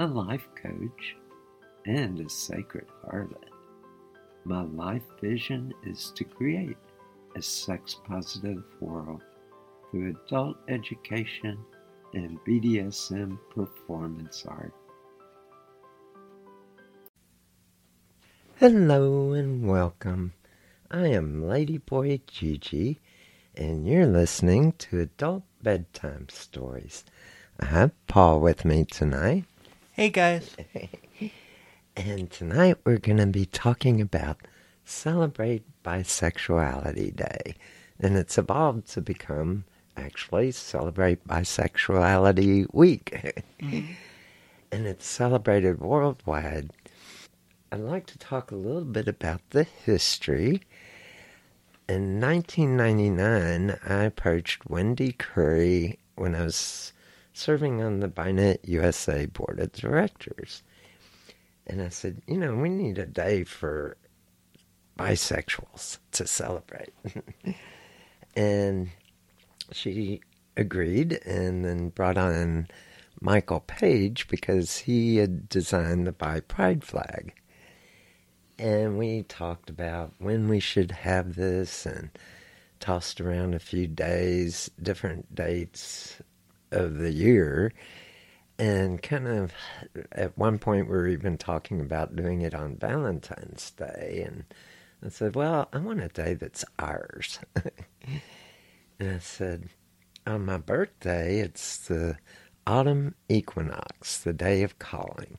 a life coach, and a sacred harlot. My life vision is to create a sex positive world through adult education and BDSM performance art. Hello and welcome. I am Ladyboy Gigi, and you're listening to Adult Bedtime Stories. I have Paul with me tonight. Hey guys. and tonight we're going to be talking about Celebrate Bisexuality Day. And it's evolved to become actually Celebrate Bisexuality Week. mm-hmm. And it's celebrated worldwide. I'd like to talk a little bit about the history. In 1999, I approached Wendy Curry when I was serving on the BiNet USA board of directors. And I said, you know, we need a day for bisexuals to celebrate. and she agreed and then brought on Michael Page because he had designed the Bi Pride flag. And we talked about when we should have this and tossed around a few days, different dates of the year. And kind of at one point, we were even talking about doing it on Valentine's Day. And I said, Well, I want a day that's ours. and I said, On my birthday, it's the autumn equinox, the day of calling.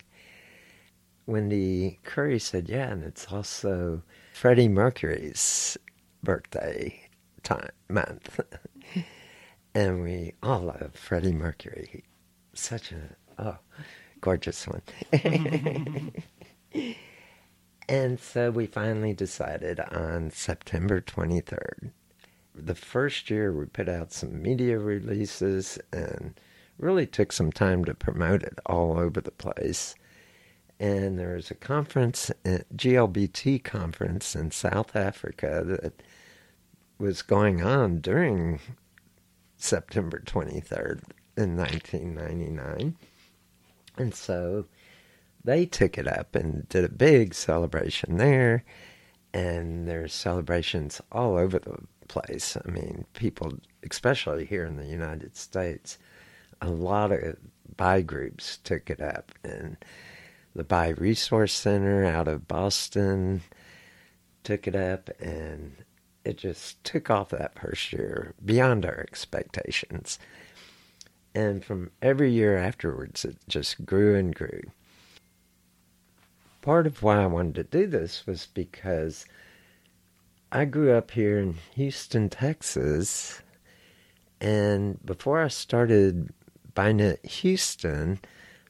Wendy Curry said, Yeah, and it's also Freddie Mercury's birthday time month. and we all love Freddie Mercury. Such a oh, gorgeous one. and so we finally decided on September 23rd. The first year we put out some media releases and really took some time to promote it all over the place. And there was a conference, uh, a GLBT conference in South Africa that was going on during September 23rd in 1999. And so they took it up and did a big celebration there. And there's celebrations all over the place. I mean, people, especially here in the United States, a lot of bi groups took it up. And the Bi Resource Center out of Boston took it up, and it just took off that first year beyond our expectations. And from every year afterwards, it just grew and grew. Part of why I wanted to do this was because I grew up here in Houston, Texas, and before I started BiNet Houston,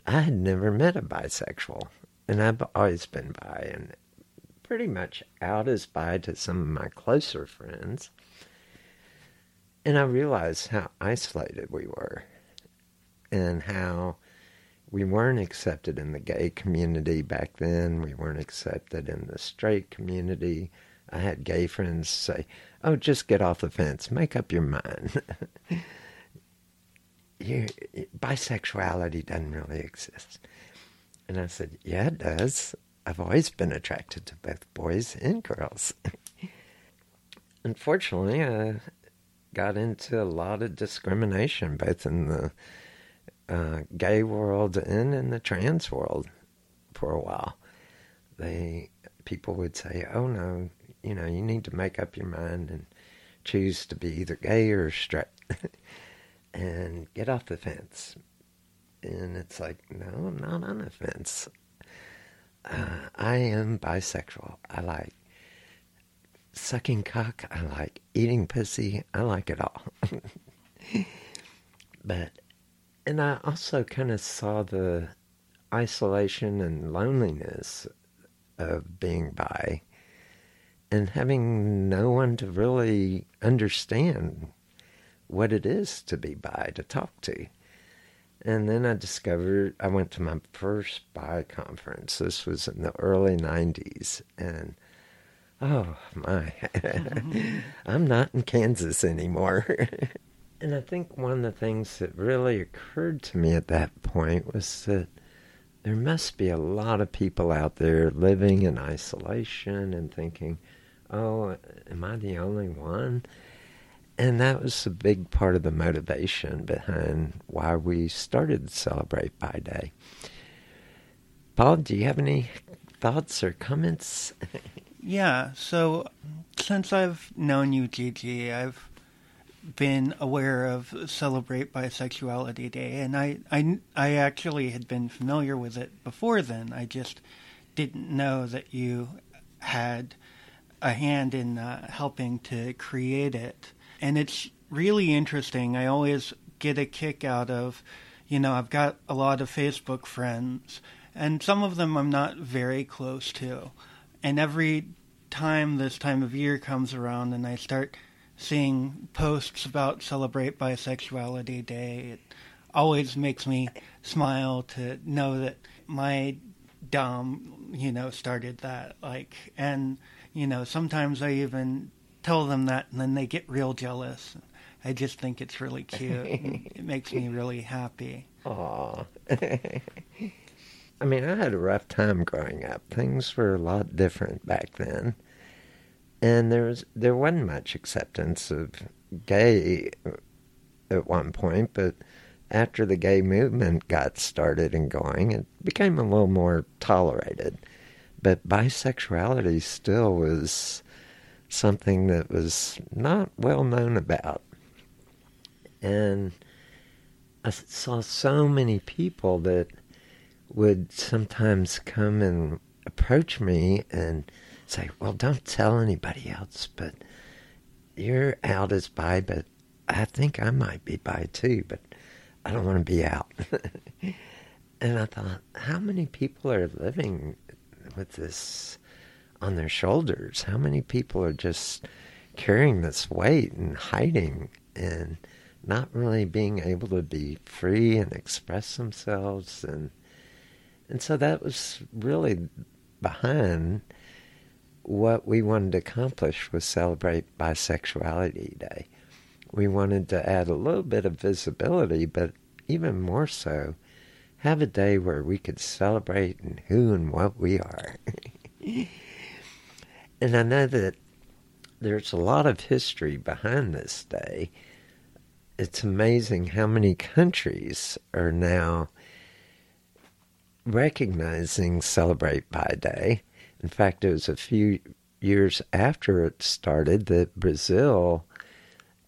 I had never met a bisexual. And I've always been bi and pretty much out as bi to some of my closer friends. And I realized how isolated we were and how we weren't accepted in the gay community back then. We weren't accepted in the straight community. I had gay friends say, "Oh, just get off the fence, make up your mind." you, bisexuality doesn't really exist. And I said, "Yeah, it does. I've always been attracted to both boys and girls." Unfortunately, I got into a lot of discrimination, both in the uh, gay world and in the trans world for a while. They people would say, "Oh no, you know, you need to make up your mind and choose to be either gay or straight, and get off the fence." And it's like, no, I'm not on the fence. Uh, I am bisexual. I like sucking cock. I like eating pussy. I like it all. but and I also kind of saw the isolation and loneliness of being bi and having no one to really understand what it is to be bi, to talk to. And then I discovered I went to my first bi conference. This was in the early 90s. And oh my, I'm not in Kansas anymore. And I think one of the things that really occurred to me at that point was that there must be a lot of people out there living in isolation and thinking, oh, am I the only one? And that was a big part of the motivation behind why we started celebrate Bi Day. Paul, do you have any thoughts or comments? yeah, so since I've known you, Gigi, I've been aware of Celebrate Bisexuality Day, and I, I, I actually had been familiar with it before then. I just didn't know that you had a hand in uh, helping to create it. And it's really interesting. I always get a kick out of, you know, I've got a lot of Facebook friends, and some of them I'm not very close to. And every time this time of year comes around and I start seeing posts about Celebrate Bisexuality Day. It always makes me smile to know that my dom, you know, started that. Like, and you know, sometimes I even tell them that, and then they get real jealous. I just think it's really cute. it makes me really happy. Aww. I mean, I had a rough time growing up. Things were a lot different back then and there was there wasn't much acceptance of gay at one point, but after the gay movement got started and going, it became a little more tolerated. But bisexuality still was something that was not well known about. And I saw so many people that would sometimes come and approach me and say, well, don't tell anybody else, but you're out as bi, but I think I might be bi too, but I don't want to be out. and I thought, how many people are living with this on their shoulders? How many people are just carrying this weight and hiding and not really being able to be free and express themselves and and so that was really behind what we wanted to accomplish was celebrate Bisexuality Day. We wanted to add a little bit of visibility, but even more so, have a day where we could celebrate and who and what we are. and I know that there's a lot of history behind this day. It's amazing how many countries are now recognizing Celebrate Bi Day. In fact, it was a few years after it started that Brazil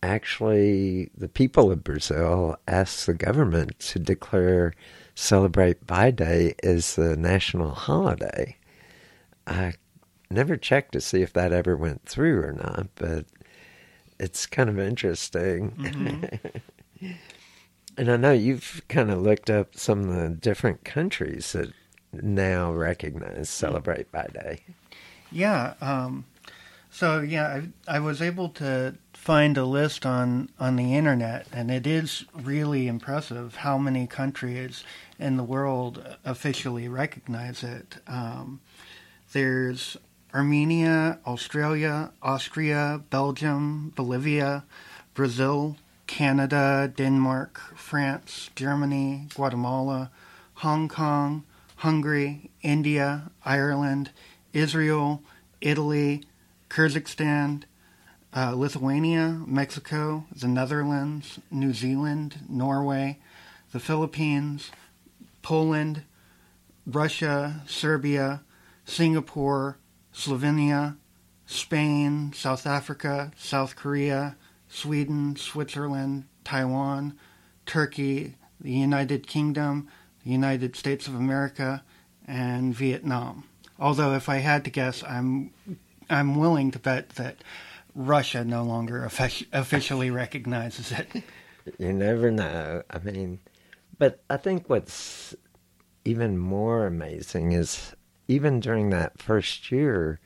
actually, the people of Brazil asked the government to declare Celebrate Bi Day as the national holiday. I never checked to see if that ever went through or not, but it's kind of interesting. Mm-hmm. and I know you've kind of looked up some of the different countries that now recognize Celebrate Bi Day. Yeah. Um, so yeah, I, I was able to find a list on on the internet, and it is really impressive how many countries in the world officially recognize it. Um, there's Armenia, Australia, Austria, Belgium, Bolivia, Brazil, Canada, Denmark, France, Germany, Guatemala, Hong Kong, Hungary, India, Ireland, Israel, Italy, Kyrgyzstan, uh, Lithuania, Mexico, the Netherlands, New Zealand, Norway, the Philippines, Poland, Russia, Serbia, Singapore, Slovenia, Spain, South Africa, South Korea, Sweden, Switzerland, Taiwan, Turkey, the United Kingdom, the United States of America, and Vietnam. Although, if I had to guess, I'm I'm willing to bet that Russia no longer officially recognizes it. You never know. I mean, but I think what's even more amazing is even during that first year,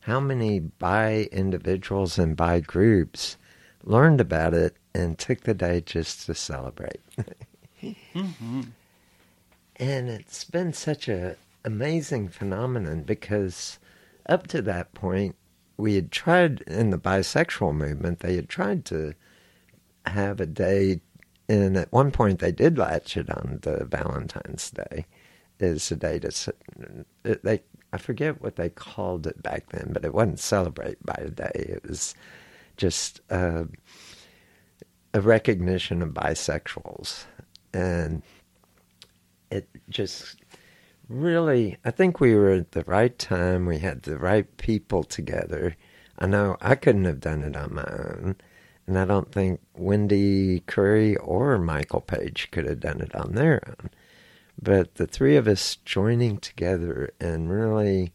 how many bi individuals and bi groups learned about it and took the day just to celebrate. mm-hmm. And it's been such a amazing phenomenon because up to that point, we had tried in the bisexual movement, they had tried to have a day, and at one point they did latch it on the Valentine's Day is a day to they I forget what they called it back then, but it wasn't celebrate Bi Day. It was just uh, a recognition of bisexuals, and it just really I think we were at the right time. We had the right people together. I know I couldn't have done it on my own. And I don't think Wendy Curry or Michael Page could have done it on their own. But the three of us joining together and really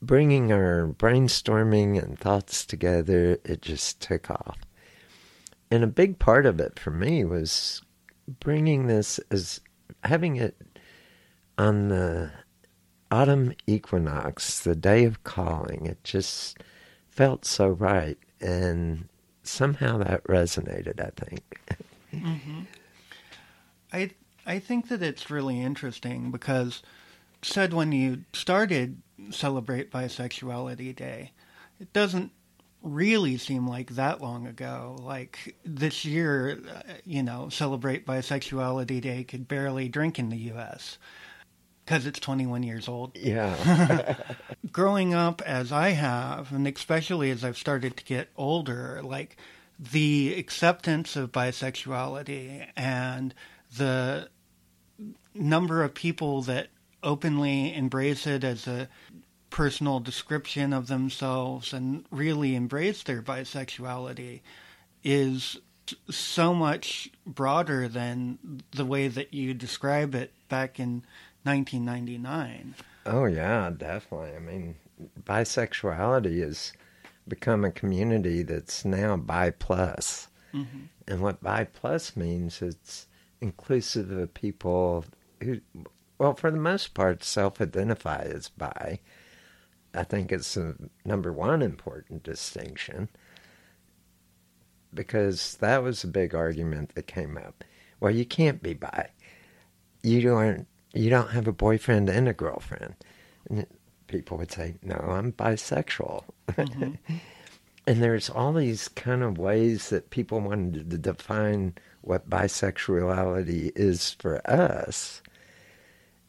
bringing our brainstorming and thoughts together, it just took off. And a big part of it for me was bringing this as having it on the autumn equinox, the day of calling. It just felt so right. And somehow that resonated, I think. Mm-hmm. I I think that it's really interesting because said when you started Celebrate Bisexuality Day, it doesn't really seem like that long ago. Like this year, uh, you know, Celebrate Bisexuality Day could barely drink in the U.S. because it's 21 years old. Yeah. Growing up as I have, and especially as I've started to get older, like the acceptance of bisexuality and the number of people that openly embrace it as a personal description of themselves and really embrace their bisexuality is so much broader than the way that you describe it back in 1999. Oh yeah, definitely. I mean, bisexuality has become a community that's now bi plus. Mm-hmm. And what bi plus means it's inclusive of people who, well, for the most part, self identify as bi. I think it's the number one important distinction because that was a big argument that came up. Well, you can't be bi. You don't. You don't have a boyfriend and a girlfriend. And people would say, "No, I'm bisexual." Mm-hmm. and there's all these kind of ways that people wanted to define what bisexuality is for us.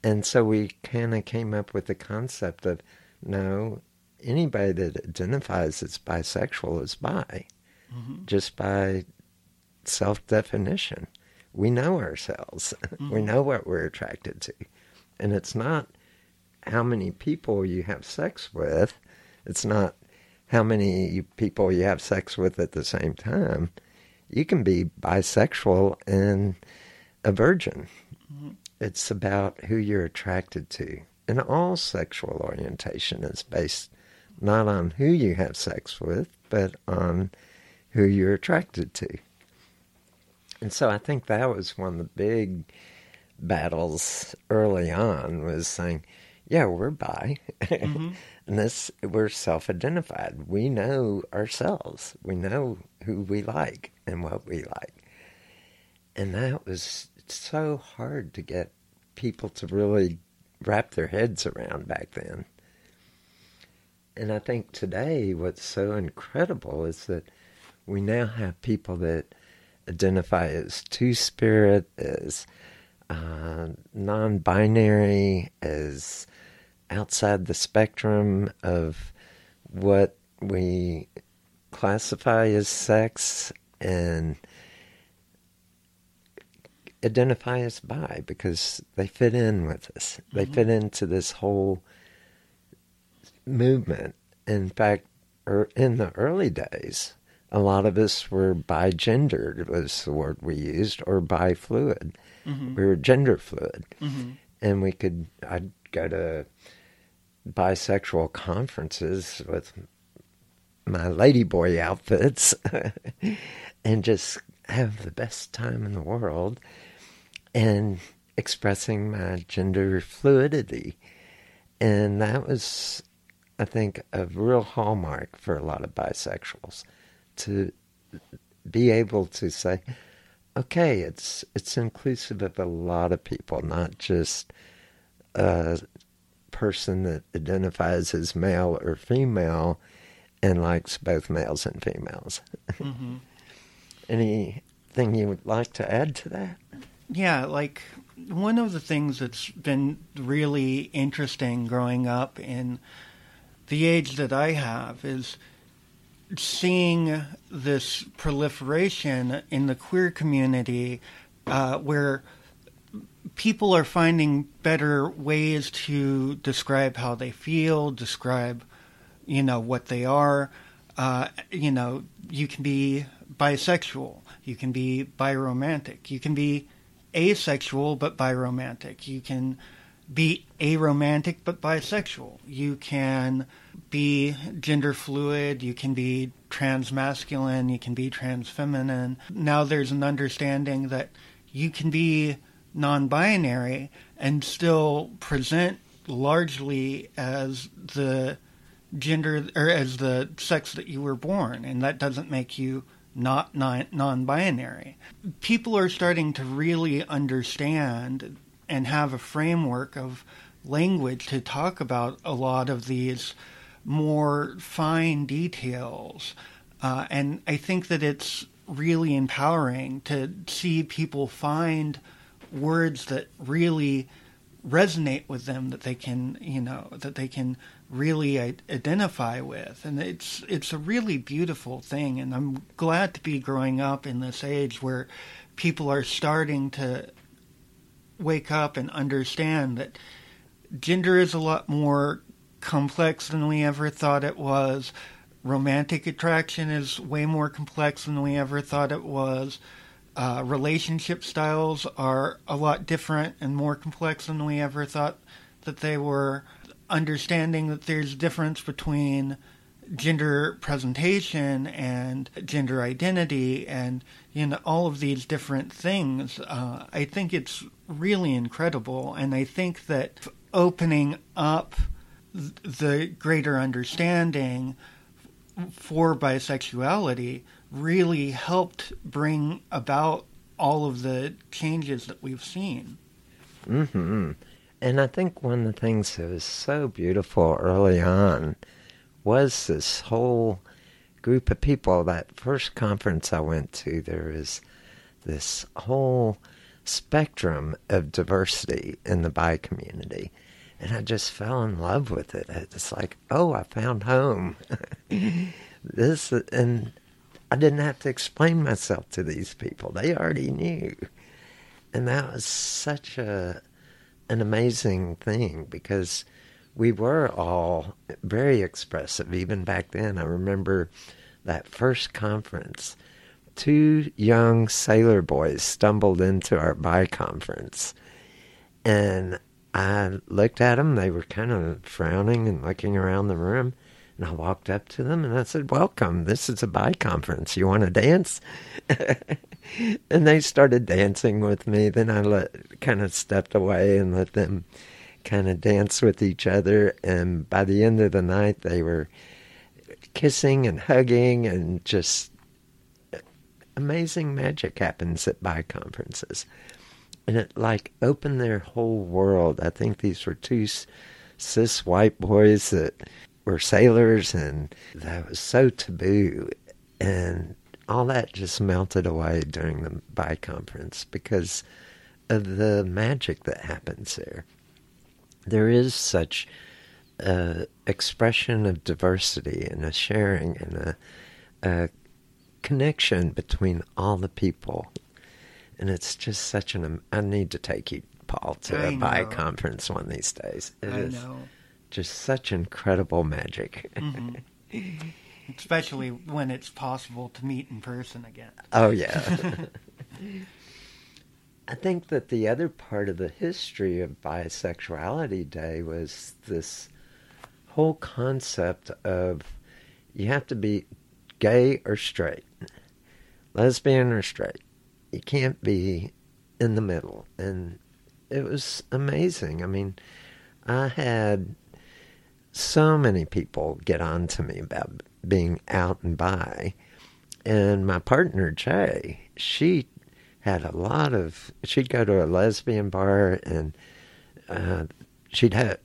And so we kind of came up with the concept of no, anybody that identifies as bisexual is bi, mm-hmm. just by self definition. We know ourselves, mm-hmm. we know what we're attracted to. And it's not how many people you have sex with, it's not how many people you have sex with at the same time. You can be bisexual and a virgin. Mm-hmm. It's about who you're attracted to. And all sexual orientation is based not on who you have sex with, but on who you're attracted to. And so I think that was one of the big battles early on was saying, yeah, we're bi. Mm-hmm. and this we're self-identified. We know ourselves. We know who we like and what we like. And that was so hard to get people to really wrap their heads around back then. And I think today what's so incredible is that we now have people that identify as two spirit, as uh, non binary, as outside the spectrum of what we classify as sex and identify us by because they fit in with us. They mm-hmm. fit into this whole movement. In fact, er, in the early days, a lot of us were bigendered was the word we used, or bifluid. Mm-hmm. We were gender fluid, mm-hmm. and we could. I'd go to bisexual conferences with my ladyboy outfits and just have the best time in the world and expressing my gender fluidity. And that was, I think, a real hallmark for a lot of bisexuals to be able to say, okay, it's it's inclusive of a lot of people, not just a person that identifies as male or female and likes both males and females. Mm-hmm. Anything you would like to add to that? Yeah, like one of the things that's been really interesting growing up in the age that I have is seeing this proliferation in the queer community uh, where people are finding better ways to describe how they feel, describe, you know, what they are. Uh, you know, you can be bisexual, you can be biromantic, you can be asexual but biromantic, you can be aromantic but bisexual, you can be gender fluid, you can be transmasculine, you can be transfeminine. Now there's an understanding that you can be non binary and still present largely as the gender or as the sex that you were born, and that doesn't make you not non binary. People are starting to really understand and have a framework of language to talk about a lot of these more fine details. Uh, and I think that it's really empowering to see people find words that really resonate with them that they can you know that they can really identify with and it's it's a really beautiful thing and I'm glad to be growing up in this age where people are starting to wake up and understand that gender is a lot more complex than we ever thought it was. Romantic attraction is way more complex than we ever thought it was. Uh, relationship styles are a lot different and more complex than we ever thought that they were. Understanding that there's a difference between gender presentation and gender identity and you know all of these different things uh, i think it's really incredible and i think that opening up the greater understanding for bisexuality really helped bring about all of the changes that we've seen. Mm-hmm. And I think one of the things that was so beautiful early on was this whole group of people, that first conference I went to, there was this whole spectrum of diversity in the bi community. And I just fell in love with it. It's like, oh, I found home. this, and I didn't have to explain myself to these people. They already knew. And that was such a an amazing thing because we were all very expressive even back then. I remember that first conference. Two young sailor boys stumbled into our bi conference. And I looked at them. They were kind of frowning and looking around the room. And I walked up to them and I said, Welcome, this is a bi conference. You want to dance? and they started dancing with me. Then I let, kind of stepped away and let them kind of dance with each other. And by the end of the night, they were kissing and hugging and just amazing magic happens at bi conferences. And it like opened their whole world. I think these were two cis white boys that were sailors, and that was so taboo. And all that just melted away during the bi conference because of the magic that happens there. There is such a expression of diversity and a sharing and a, a connection between all the people. And it's just such an. I need to take you, Paul, to I a bi conference one of these days. It I is, know just such incredible magic. Mm-hmm. Especially when it's possible to meet in person again. Oh, yeah. I think that the other part of the history of Bisexuality Day was this whole concept of you have to be gay or straight, lesbian or straight. You can't be in the middle. And it was amazing. I mean, I had so many people get on to me about being out and bi. And my partner, Jay, she had a lot of, she'd go to a lesbian bar and uh, she'd have,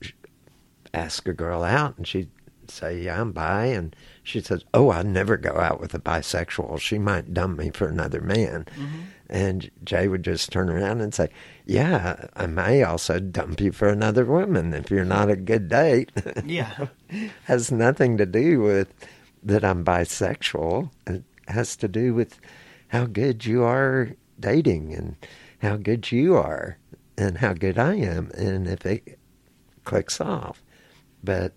ask a girl out and she'd say, Yeah, I'm bi. And she says, Oh, I'd never go out with a bisexual. She might dump me for another man. Mm-hmm. And Jay would just turn around and say, Yeah, I may also dump you for another woman if you're not a good date. Yeah. has nothing to do with that I'm bisexual. It has to do with how good you are dating and how good you are and how good I am. And if it clicks off. But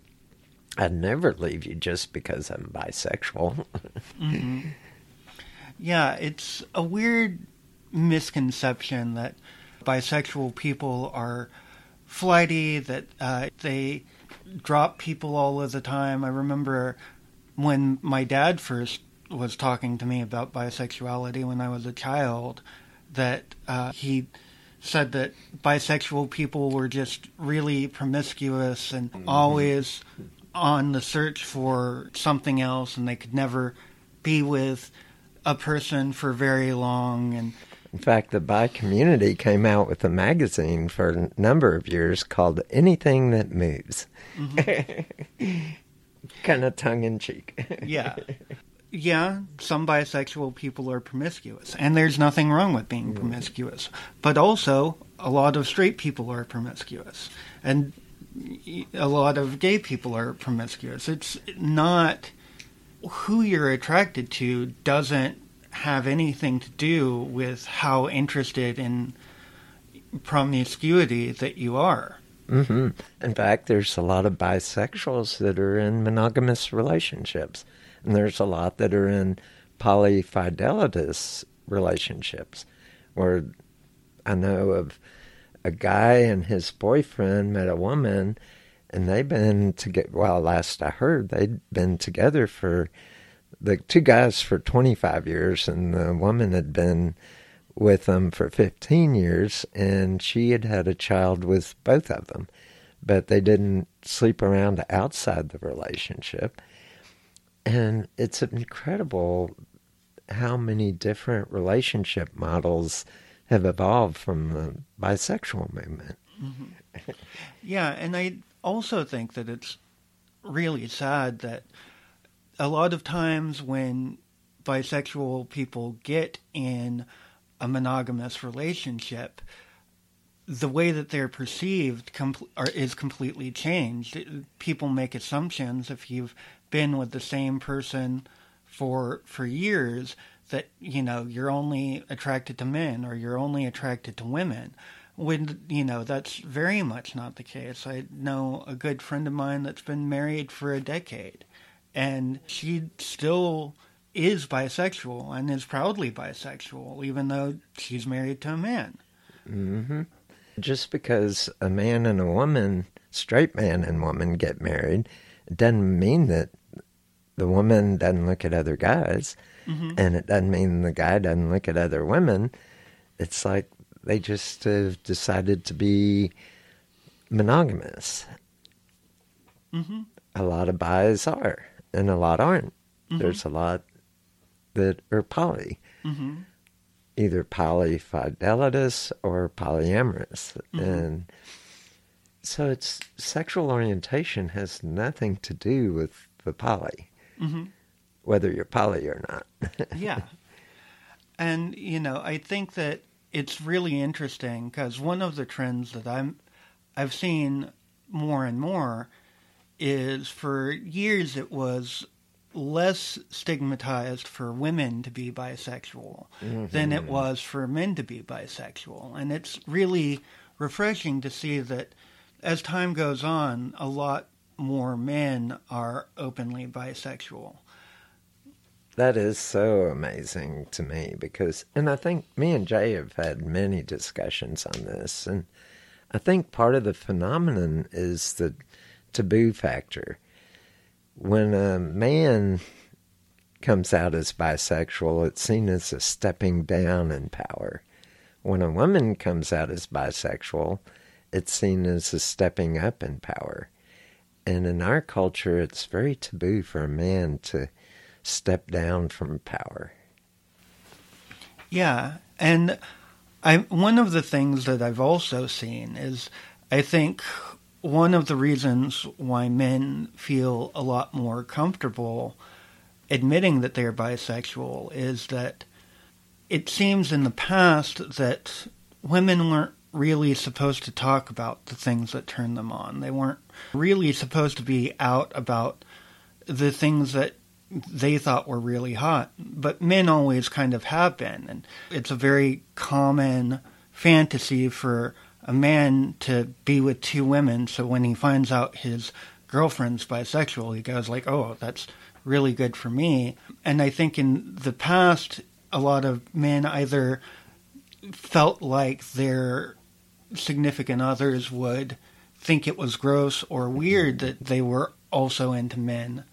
I'd never leave you just because I'm bisexual. mm-hmm. Yeah, it's a weird misconception that bisexual people are flighty, that uh, they drop people all of the time. I remember when my dad first was talking to me about bisexuality when I was a child, that uh, he said that bisexual people were just really promiscuous and mm-hmm. always on the search for something else and they could never be with a person for very long and in fact, the bi community came out with a magazine for a number of years called Anything That Moves. Mm-hmm. kind of tongue in cheek. yeah. Yeah, some bisexual people are promiscuous, and there's nothing wrong with being mm. promiscuous. But also, a lot of straight people are promiscuous, and a lot of gay people are promiscuous. It's not who you're attracted to doesn't have anything to do with how interested in promiscuity that you are. Mm-hmm. In fact, there's a lot of bisexuals that are in monogamous relationships, and there's a lot that are in polyfidelitous relationships, where I know of a guy and his boyfriend met a woman, and they've been together. Well, last I heard, they'd been together for the two guys for 25 years, and the woman had been with them for 15 years, and she had had a child with both of them, but they didn't sleep around outside the relationship. And it's incredible how many different relationship models have evolved from the bisexual movement. Mm-hmm. Yeah, and I also think that it's really sad that a lot of times when bisexual people get in a monogamous relationship, the way that they're perceived com- is completely changed. People make assumptions if you've been with the same person for for years that you know you're only attracted to men or you're only attracted to women when you know that's very much not the case i know a good friend of mine that's been married for a decade and she still is bisexual and is proudly bisexual even though she's married to a man hmm just because a man and a woman straight man and woman get married doesn't mean that the woman doesn't look at other guys mm-hmm. and it doesn't mean the guy doesn't look at other women it's like they just have decided to be monogamous. Mm-hmm. A lot of bis are, and a lot aren't. Mm-hmm. There's a lot that are poly, mm-hmm. either polyfidelitous or polyamorous, mm-hmm. and so it's sexual orientation has nothing to do with the poly, mm-hmm. whether you're poly or not. yeah, and you know, I think that it's really interesting because one of the trends that I'm I've seen more and more is for years it was less stigmatized for women to be bisexual mm-hmm. than it was for men to be bisexual and it's really refreshing to see that as time goes on a lot more men are openly bisexual that is so amazing to me because, and I think me and Jay have had many discussions on this, and I think part of the phenomenon is the taboo factor. When a man comes out as bisexual, it's seen as a stepping down in power. When a woman comes out as bisexual, it's seen as a stepping up in power. And in our culture, it's very taboo for a man to step down from power. Yeah, and I one of the things that I've also seen is I think one of the reasons why men feel a lot more comfortable admitting that they're bisexual is that it seems in the past that women weren't really supposed to talk about the things that turn them on. They weren't really supposed to be out about the things that they thought were really hot, but men always kind of have been. And it's a very common fantasy for a man to be with two women. So when he finds out his girlfriend's bisexual, he goes like, "Oh, that's really good for me." And I think in the past, a lot of men either felt like their significant others would think it was gross or weird that they were also into men.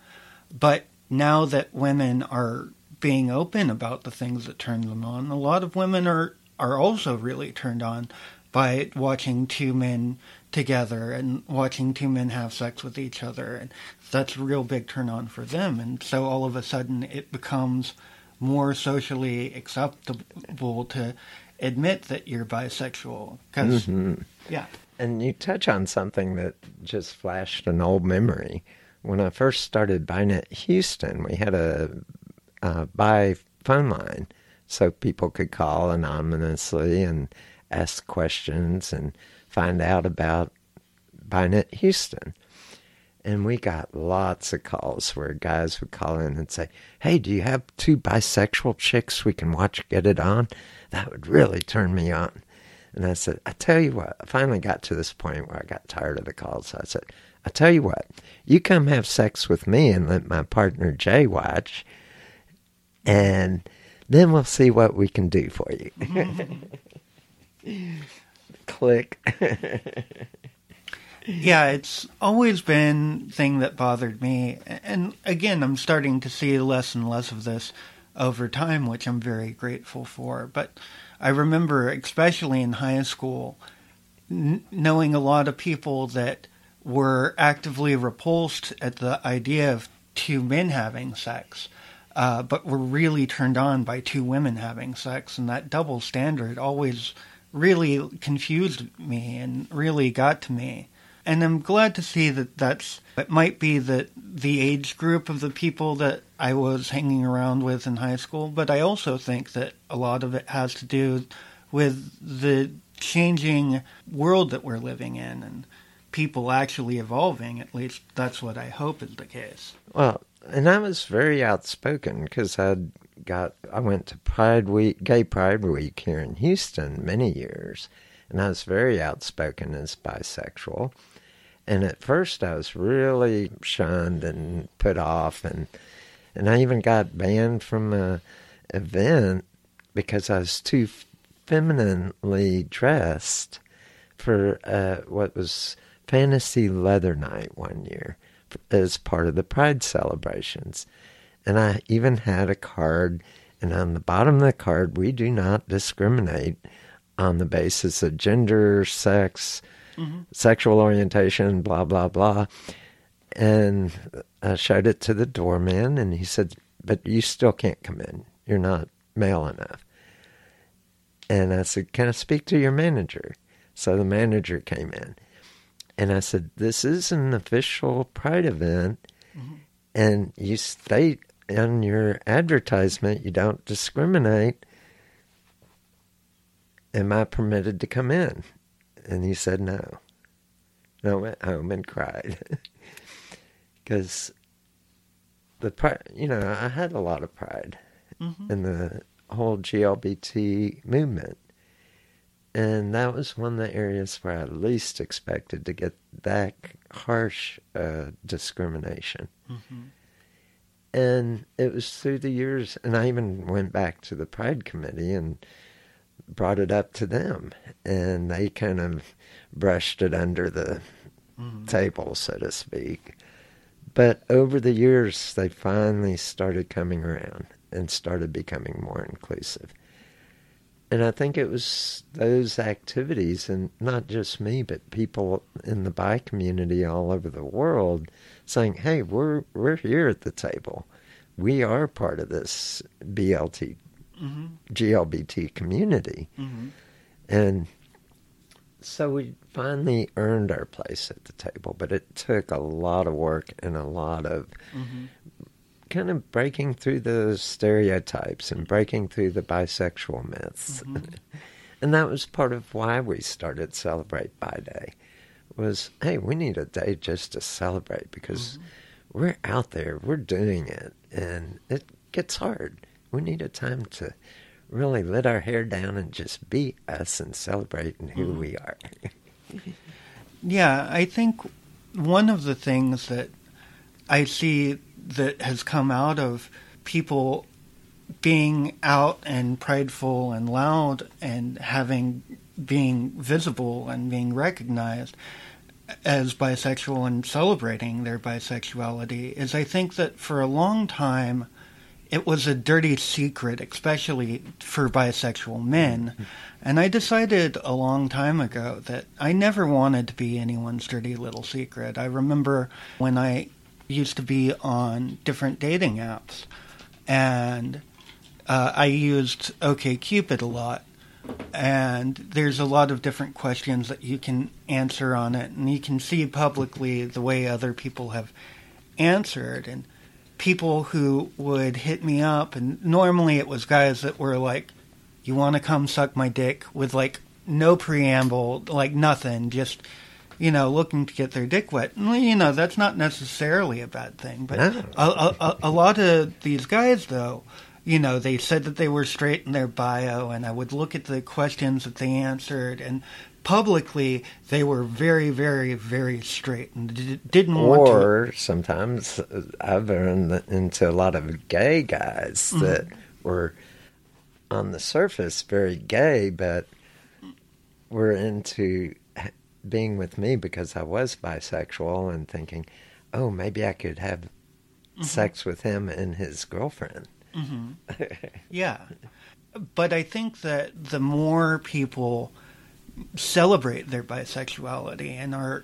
But now that women are being open about the things that turn them on, a lot of women are are also really turned on by watching two men together and watching two men have sex with each other. And that's a real big turn on for them. And so all of a sudden it becomes more socially acceptable to admit that you're bisexual. Because mm-hmm. yeah. And you touch on something that just flashed an old memory. When I first started BiNet Houston, we had a, a bi phone line so people could call anonymously and ask questions and find out about BiNet Houston. And we got lots of calls where guys would call in and say, Hey, do you have two bisexual chicks we can watch Get It On? That would really turn me on. And I said, I tell you what, I finally got to this point where I got tired of the calls. So I said, I tell you what, you come have sex with me and let my partner Jay watch, and then we'll see what we can do for you. Click. yeah, it's always been thing that bothered me, and again, I'm starting to see less and less of this over time, which I'm very grateful for. But I remember, especially in high school, n- knowing a lot of people that were actively repulsed at the idea of two men having sex, uh, but were really turned on by two women having sex. And that double standard always really confused me and really got to me. And I'm glad to see that that's, it might be that the age group of the people that I was hanging around with in high school, but I also think that a lot of it has to do with the changing world that we're living in and people actually evolving. At least that's what I hope is the case. Well, and I was very outspoken because I'd got I went to Pride Week, Gay Pride Week here in Houston many years, and I was very outspoken as bisexual. And at first, I was really shunned and put off, and and I even got banned from a event because I was too femininely dressed for uh, what was Fantasy Leather Night one year as part of the Pride celebrations. And I even had a card, and on the bottom of the card, we do not discriminate on the basis of gender, sex, mm-hmm. sexual orientation, blah, blah, blah. And I showed it to the doorman, and he said, But you still can't come in. You're not male enough. And I said, Can I speak to your manager? So the manager came in. And I said, This is an official Pride event. Mm-hmm. And you state in your advertisement you don't discriminate. Am I permitted to come in? And he said no. And I went home and cried. Because the pride, you know, I had a lot of pride mm-hmm. in the whole GLBT movement. And that was one of the areas where I least expected to get that harsh uh, discrimination. Mm-hmm. And it was through the years, and I even went back to the Pride Committee and brought it up to them. And they kind of brushed it under the mm-hmm. table, so to speak. But over the years, they finally started coming around and started becoming more inclusive. And I think it was those activities, and not just me, but people in the bi community all over the world saying, hey, we're, we're here at the table. We are part of this BLT, mm-hmm. GLBT community. Mm-hmm. And so we finally earned our place at the table, but it took a lot of work and a lot of mm-hmm kind of breaking through the stereotypes and breaking through the bisexual myths. Mm-hmm. and that was part of why we started Celebrate Bi Day. Was hey, we need a day just to celebrate because mm-hmm. we're out there, we're doing it, and it gets hard. We need a time to really let our hair down and just be us and celebrate and who mm-hmm. we are. yeah, I think one of the things that I see that has come out of people being out and prideful and loud and having being visible and being recognized as bisexual and celebrating their bisexuality is I think that for a long time it was a dirty secret, especially for bisexual men. Mm-hmm. And I decided a long time ago that I never wanted to be anyone's dirty little secret. I remember when I used to be on different dating apps, and uh, I used OKCupid a lot. And there's a lot of different questions that you can answer on it, and you can see publicly the way other people have answered. And people who would hit me up, and normally it was guys that were like, "You want to come suck my dick?" with like no preamble, like nothing, just you know, looking to get their dick wet. You know, that's not necessarily a bad thing. But no. a, a, a lot of these guys, though, you know, they said that they were straight in their bio, and I would look at the questions that they answered, and publicly they were very, very, very straight and didn't or want to. Or sometimes I've run into a lot of gay guys mm-hmm. that were on the surface very gay, but were into being with me because I was bisexual and thinking, oh, maybe I could have mm-hmm. sex with him and his girlfriend. Mm-hmm. yeah. But I think that the more people celebrate their bisexuality and are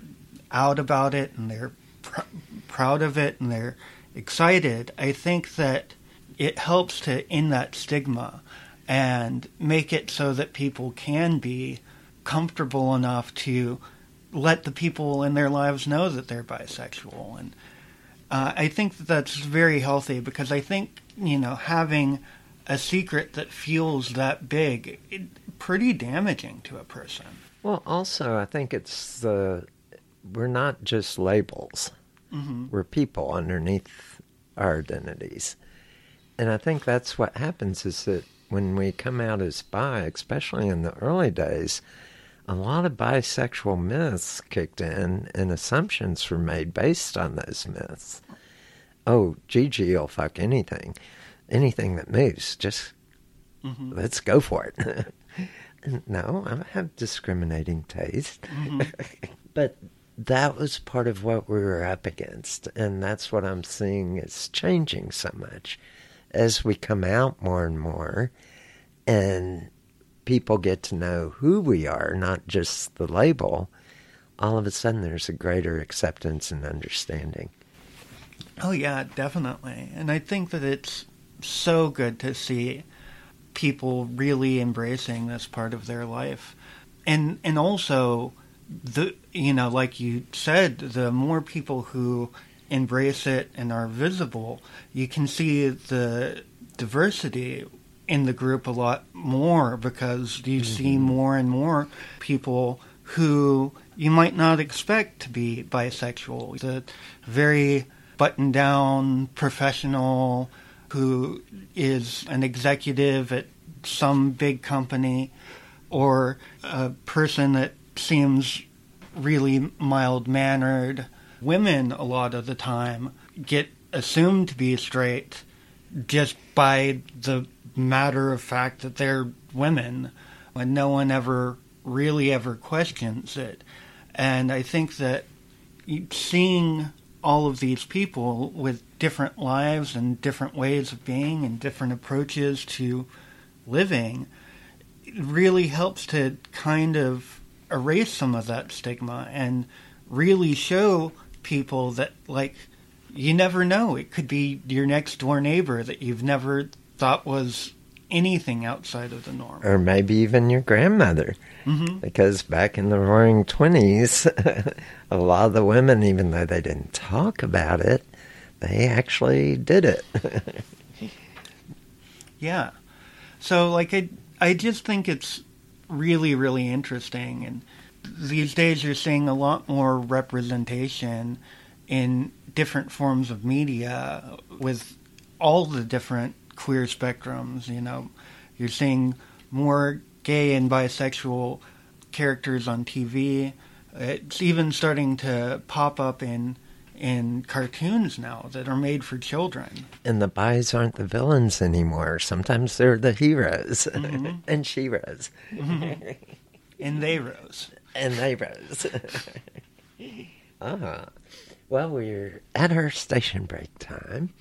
out about it and they're pr- proud of it and they're excited, I think that it helps to end that stigma and make it so that people can be comfortable enough to let the people in their lives know that they're bisexual. And uh, I think that that's very healthy because I think, you know, having a secret that feels that big, it, pretty damaging to a person. Well, also, I think it's the we're not just labels. Mm-hmm. We're people underneath our identities. And I think that's what happens is that when we come out as bi, especially in the early days, a lot of bisexual myths kicked in and assumptions were made based on those myths. Oh, Gigi will fuck anything, anything that moves. Just mm-hmm. let's go for it. no, I have discriminating taste. Mm-hmm. but that was part of what we were up against. And that's what I'm seeing is changing so much as we come out more and more and people get to know who we are, not just the label. All of a sudden, there's a greater acceptance and understanding. Oh, yeah, definitely. And I think that it's so good to see people really embracing this part of their life. And and also the you know like you said the more people who embrace it and are visible you can see the diversity in the group a lot more because you mm-hmm. see more and more people who you might not expect to be bisexual the very buttoned down professional who is an executive at some big company or a person that seems really mild mannered. Women, a lot of the time, get assumed to be straight just by the matter of fact that they're women, and no one ever really ever questions it. And I think that seeing all of these people with different lives and different ways of being and different approaches to living really helps to kind of erase some of that stigma and really show people that like you never know. It could be your next door neighbor that you've never thought was anything outside of the norm or maybe even your grandmother mm-hmm. because back in the roaring 20s a lot of the women even though they didn't talk about it they actually did it yeah so like i i just think it's really, really interesting. And these days you're seeing a lot more representation in different forms of media with all the different queer spectrums. You know, you're seeing more gay and bisexual characters on TV. It's even starting to pop up in in cartoons now that are made for children. And the boys aren't the villains anymore. Sometimes they're the heroes mm-hmm. and she-ros. Mm-hmm. And they rose. And they rose. ah. Well, we're at our station break time,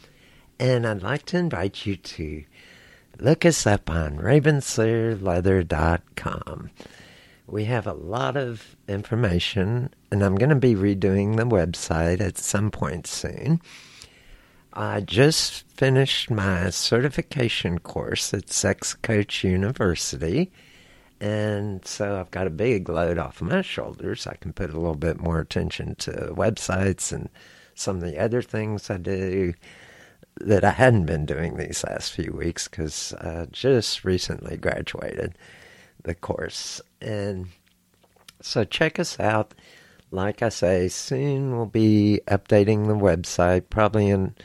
and I'd like to invite you to look us up on ravenslayerleather.com we have a lot of information, and I'm going to be redoing the website at some point soon. I just finished my certification course at Sex Coach University, and so I've got a big load off my shoulders. I can put a little bit more attention to websites and some of the other things I do that I hadn't been doing these last few weeks because I just recently graduated the course. And so check us out. Like I say, soon we'll be updating the website, probably in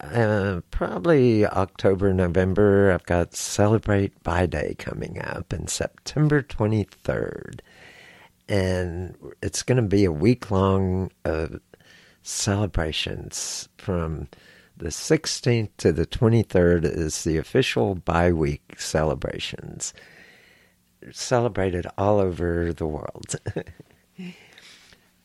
uh, probably October, November. I've got Celebrate Bi Day coming up in September 23rd. And it's going to be a week long of celebrations from the 16th to the 23rd is the official bi week celebrations celebrated all over the world.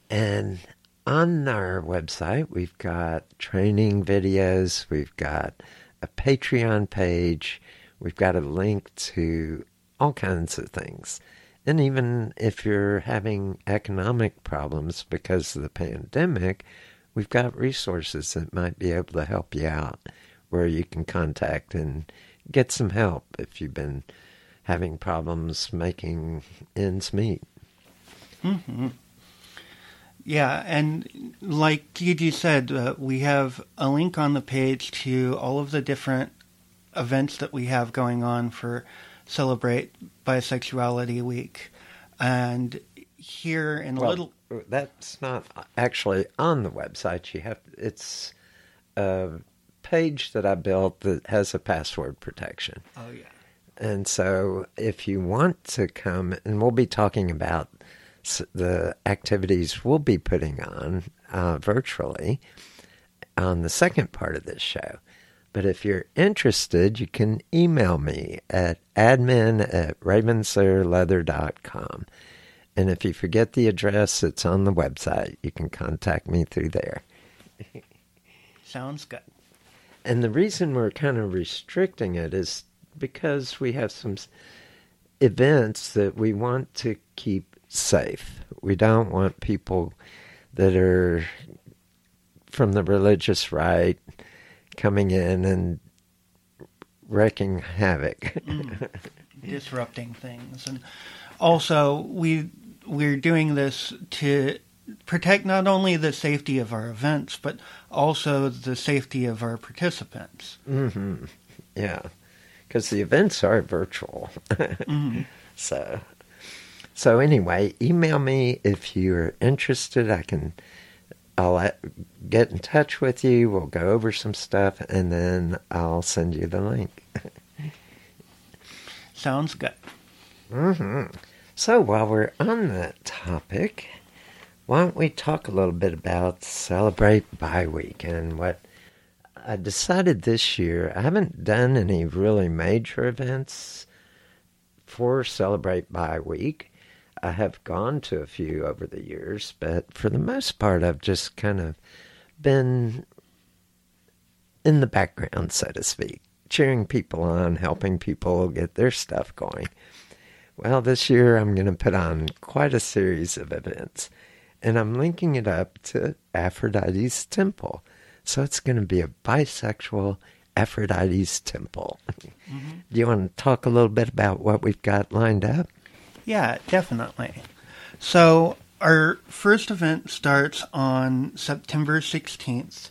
and on our website, we've got training videos, we've got a Patreon page, we've got a link to all kinds of things. And even if you're having economic problems because of the pandemic, we've got resources that might be able to help you out where you can contact and get some help if you've been having problems making ends meet. Mm-hmm. Yeah, and like Gigi said, uh, we have a link on the page to all of the different events that we have going on for Celebrate Bisexuality Week. And here in a Well, little. That's not actually on the website. You have it's a page that I built that has a password protection. Oh, yeah. And so, if you want to come, and we'll be talking about the activities we'll be putting on uh, virtually on the second part of this show. But if you're interested, you can email me at admin at ravenslayerleather.com. And if you forget the address, it's on the website. You can contact me through there. Sounds good. And the reason we're kind of restricting it is because we have some events that we want to keep safe. We don't want people that are from the religious right coming in and wreaking havoc. Mm. disrupting things and also we we're doing this to protect not only the safety of our events but also the safety of our participants hmm Yeah, because the events are virtual. So, so anyway, email me if you're interested. I can, I'll uh, get in touch with you. We'll go over some stuff, and then I'll send you the link. sounds good hmm So while we're on that topic, why don't we talk a little bit about Celebrate Bi Week and what I decided this year? I haven't done any really major events for Celebrate Bi Week. I have gone to a few over the years, but for the most part, I've just kind of been in the background, so to speak, cheering people on, helping people get their stuff going. Well, this year I'm going to put on quite a series of events, and I'm linking it up to Aphrodite's Temple. So it's going to be a bisexual Aphrodite's Temple. Do you want to talk a little bit about what we've got lined up? yeah definitely so our first event starts on september 16th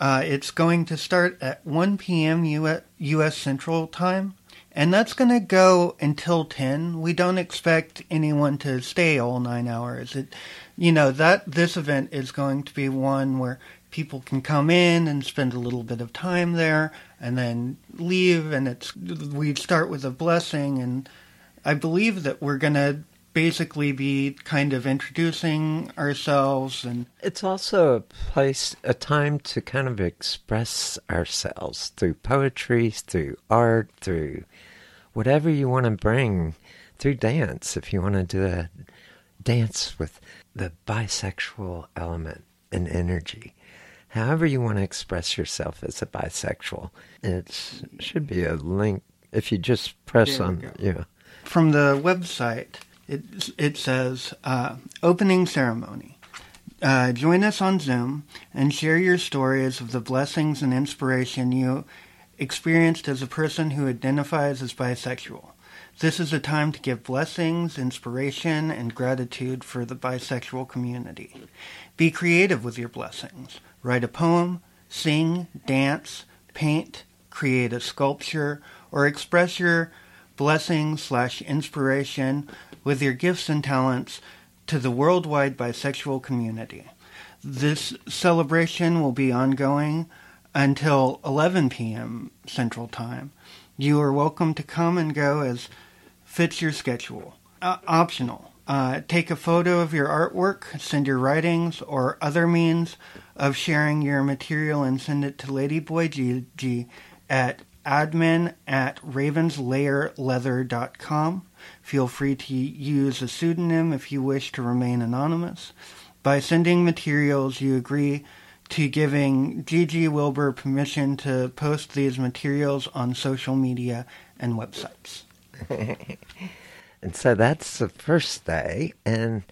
uh, it's going to start at 1 p.m US, US central time and that's going to go until 10 we don't expect anyone to stay all nine hours. It you know that this event is going to be one where people can come in and spend a little bit of time there and then leave. And it's we start with a blessing. And i believe that we're going to basically be kind of introducing ourselves and It's also a place, a time to kind of express ourselves through poetry, through art, through whatever you want to bring, through dance. If you want to do a dance with the bisexual element and energy, however you want to express yourself as a bisexual, it should be a link. If you just press on, go. yeah. from the website, it it says uh, opening ceremony. Uh, join us on Zoom and share your stories of the blessings and inspiration you experienced as a person who identifies as bisexual. This is a time to give blessings, inspiration, and gratitude for the bisexual community. Be creative with your blessings. Write a poem, sing, dance, paint, create a sculpture, or express your blessings slash inspiration with your gifts and talents to the worldwide bisexual community. This celebration will be ongoing until 11 p.m. Central Time. You are welcome to come and go as fits your schedule. Uh, optional. Uh, take a photo of your artwork, send your writings, or other means of sharing your material and send it to Ladyboy Gigi at admin at ravenslayerleather.com. Feel free to use a pseudonym if you wish to remain anonymous. By sending materials, you agree to giving Gigi Wilbur permission to post these materials on social media and websites. And so that's the first day. And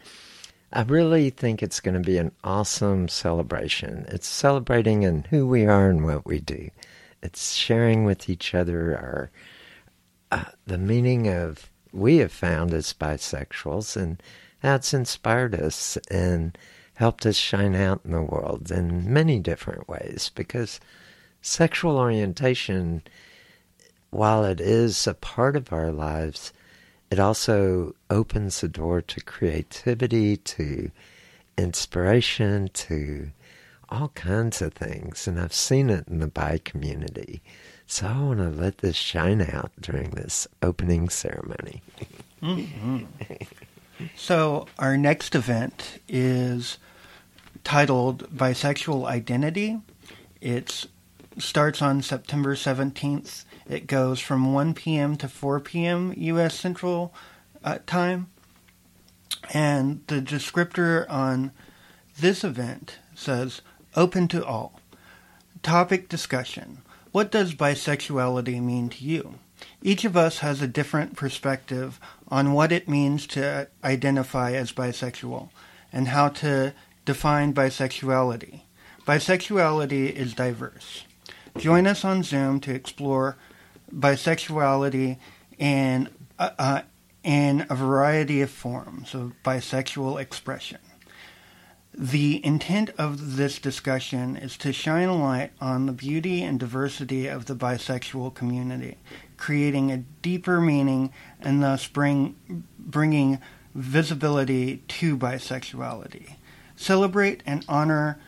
I really think it's going to be an awesome celebration. It's celebrating in who we are and what we do. It's sharing with each other our uh, the meaning of we have found as bisexuals and that's inspired us and helped us shine out in the world in many different ways because sexual orientation, while it is a part of our lives, it also opens the door to creativity, to inspiration, to all kinds of things. And I've seen it in the bi community. So I want to let this shine out during this opening ceremony. mm-hmm. So our next event is titled Bisexual Identity. It starts on September 17th. It goes from 1 p.m. to 4 p.m. U.S. Central uh, Time. And the descriptor on this event says open to all. Topic discussion What does bisexuality mean to you? Each of us has a different perspective on what it means to identify as bisexual and how to define bisexuality. Bisexuality is diverse. Join us on Zoom to explore bisexuality in, uh, uh, in a variety of forms of bisexual expression. The intent of this discussion is to shine a light on the beauty and diversity of the bisexual community, creating a deeper meaning and thus bring, bringing visibility to bisexuality. Celebrate and honor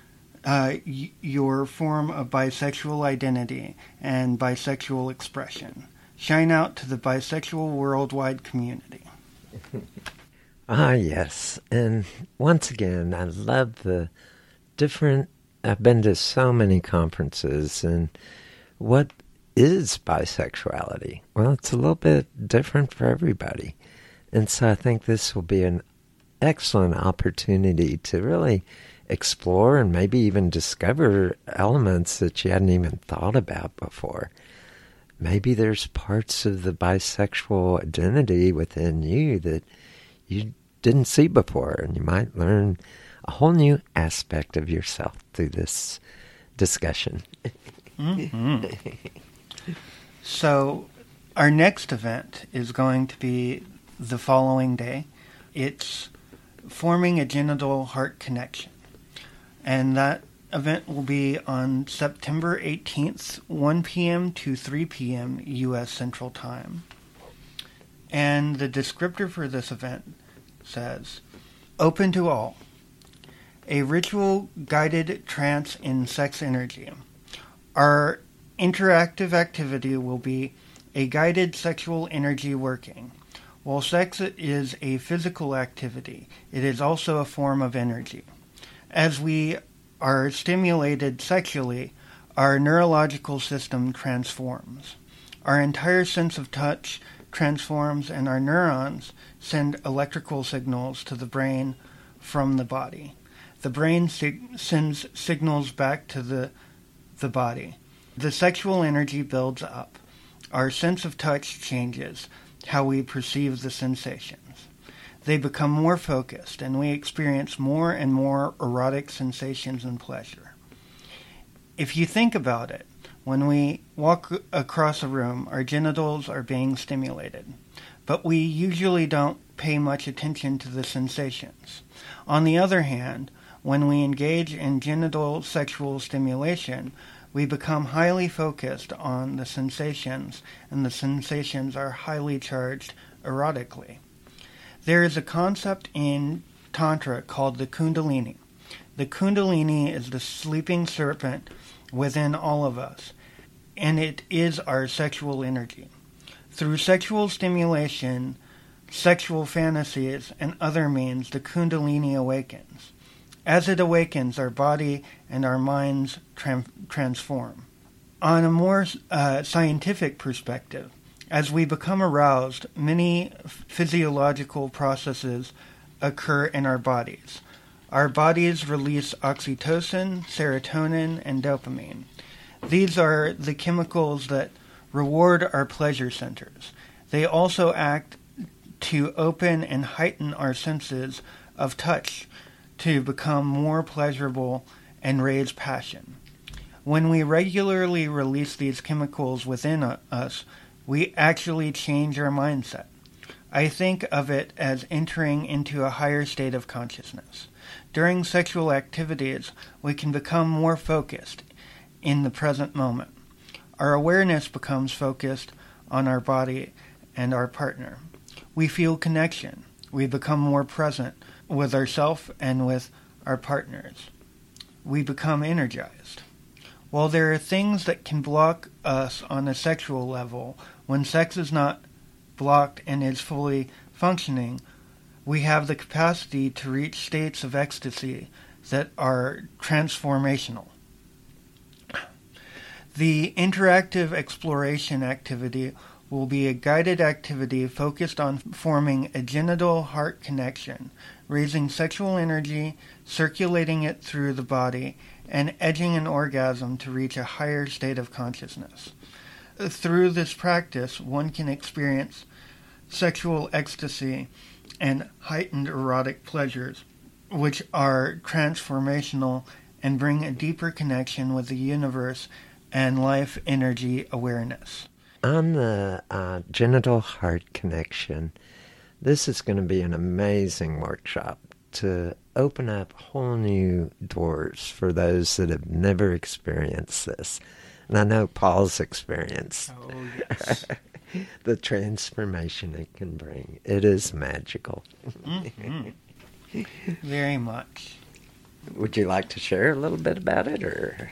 uh, y- your form of bisexual identity and bisexual expression. Shine out to the bisexual worldwide community. Ah, yes. And once again, I love the different. I've been to so many conferences, and what is bisexuality? Well, it's a little bit different for everybody. And so I think this will be an excellent opportunity to really explore and maybe even discover elements that you hadn't even thought about before. Maybe there's parts of the bisexual identity within you that you didn't see before, and you might learn a whole new aspect of yourself through this discussion. mm-hmm. so, our next event is going to be the following day. It's forming a genital heart connection. And that event will be on September 18th, 1 p.m. to 3 p.m. U.S. Central Time. And the descriptor for this event says Open to all. A ritual guided trance in sex energy. Our interactive activity will be a guided sexual energy working. While sex is a physical activity, it is also a form of energy. As we are stimulated sexually, our neurological system transforms. Our entire sense of touch transforms, and our neurons send electrical signals to the brain from the body. The brain sig- sends signals back to the, the body. The sexual energy builds up. Our sense of touch changes how we perceive the sensations. They become more focused, and we experience more and more erotic sensations and pleasure. If you think about it, when we walk across a room, our genitals are being stimulated, but we usually don't pay much attention to the sensations. On the other hand, when we engage in genital sexual stimulation, we become highly focused on the sensations, and the sensations are highly charged erotically. There is a concept in Tantra called the Kundalini. The Kundalini is the sleeping serpent within all of us, and it is our sexual energy. Through sexual stimulation, sexual fantasies, and other means, the Kundalini awakens. As it awakens, our body and our minds tra- transform. On a more uh, scientific perspective, as we become aroused, many physiological processes occur in our bodies. Our bodies release oxytocin, serotonin, and dopamine. These are the chemicals that reward our pleasure centers. They also act to open and heighten our senses of touch, to become more pleasurable and raise passion. When we regularly release these chemicals within us, we actually change our mindset. I think of it as entering into a higher state of consciousness. During sexual activities, we can become more focused in the present moment. Our awareness becomes focused on our body and our partner. We feel connection. We become more present with ourselves and with our partners. We become energized. While there are things that can block us on a sexual level, when sex is not blocked and is fully functioning, we have the capacity to reach states of ecstasy that are transformational. The interactive exploration activity will be a guided activity focused on forming a genital heart connection, raising sexual energy, circulating it through the body, and edging an orgasm to reach a higher state of consciousness. Through this practice, one can experience sexual ecstasy and heightened erotic pleasures, which are transformational and bring a deeper connection with the universe and life energy awareness. On the uh, genital heart connection, this is going to be an amazing workshop to open up whole new doors for those that have never experienced this. And I know Paul's experienced Oh, yes. the transformation it can bring. It is magical. Very much. Would you like to share a little bit about it, or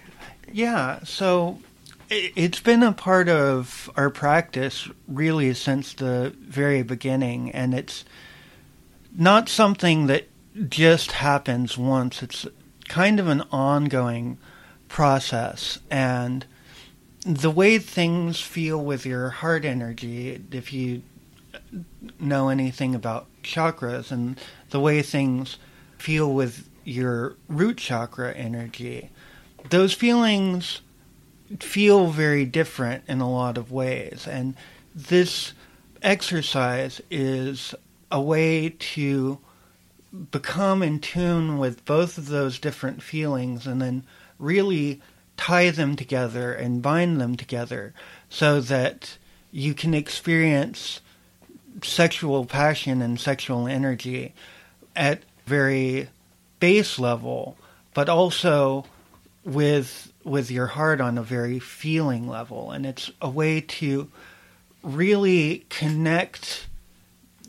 Yeah, so it's been a part of our practice really since the very beginning, and it's not something that just happens once. It's kind of an ongoing process, and the way things feel with your heart energy, if you know anything about chakras, and the way things feel with your root chakra energy, those feelings feel very different in a lot of ways. And this exercise is a way to become in tune with both of those different feelings and then really tie them together and bind them together so that you can experience sexual passion and sexual energy at very base level, but also with with your heart on a very feeling level, and it's a way to really connect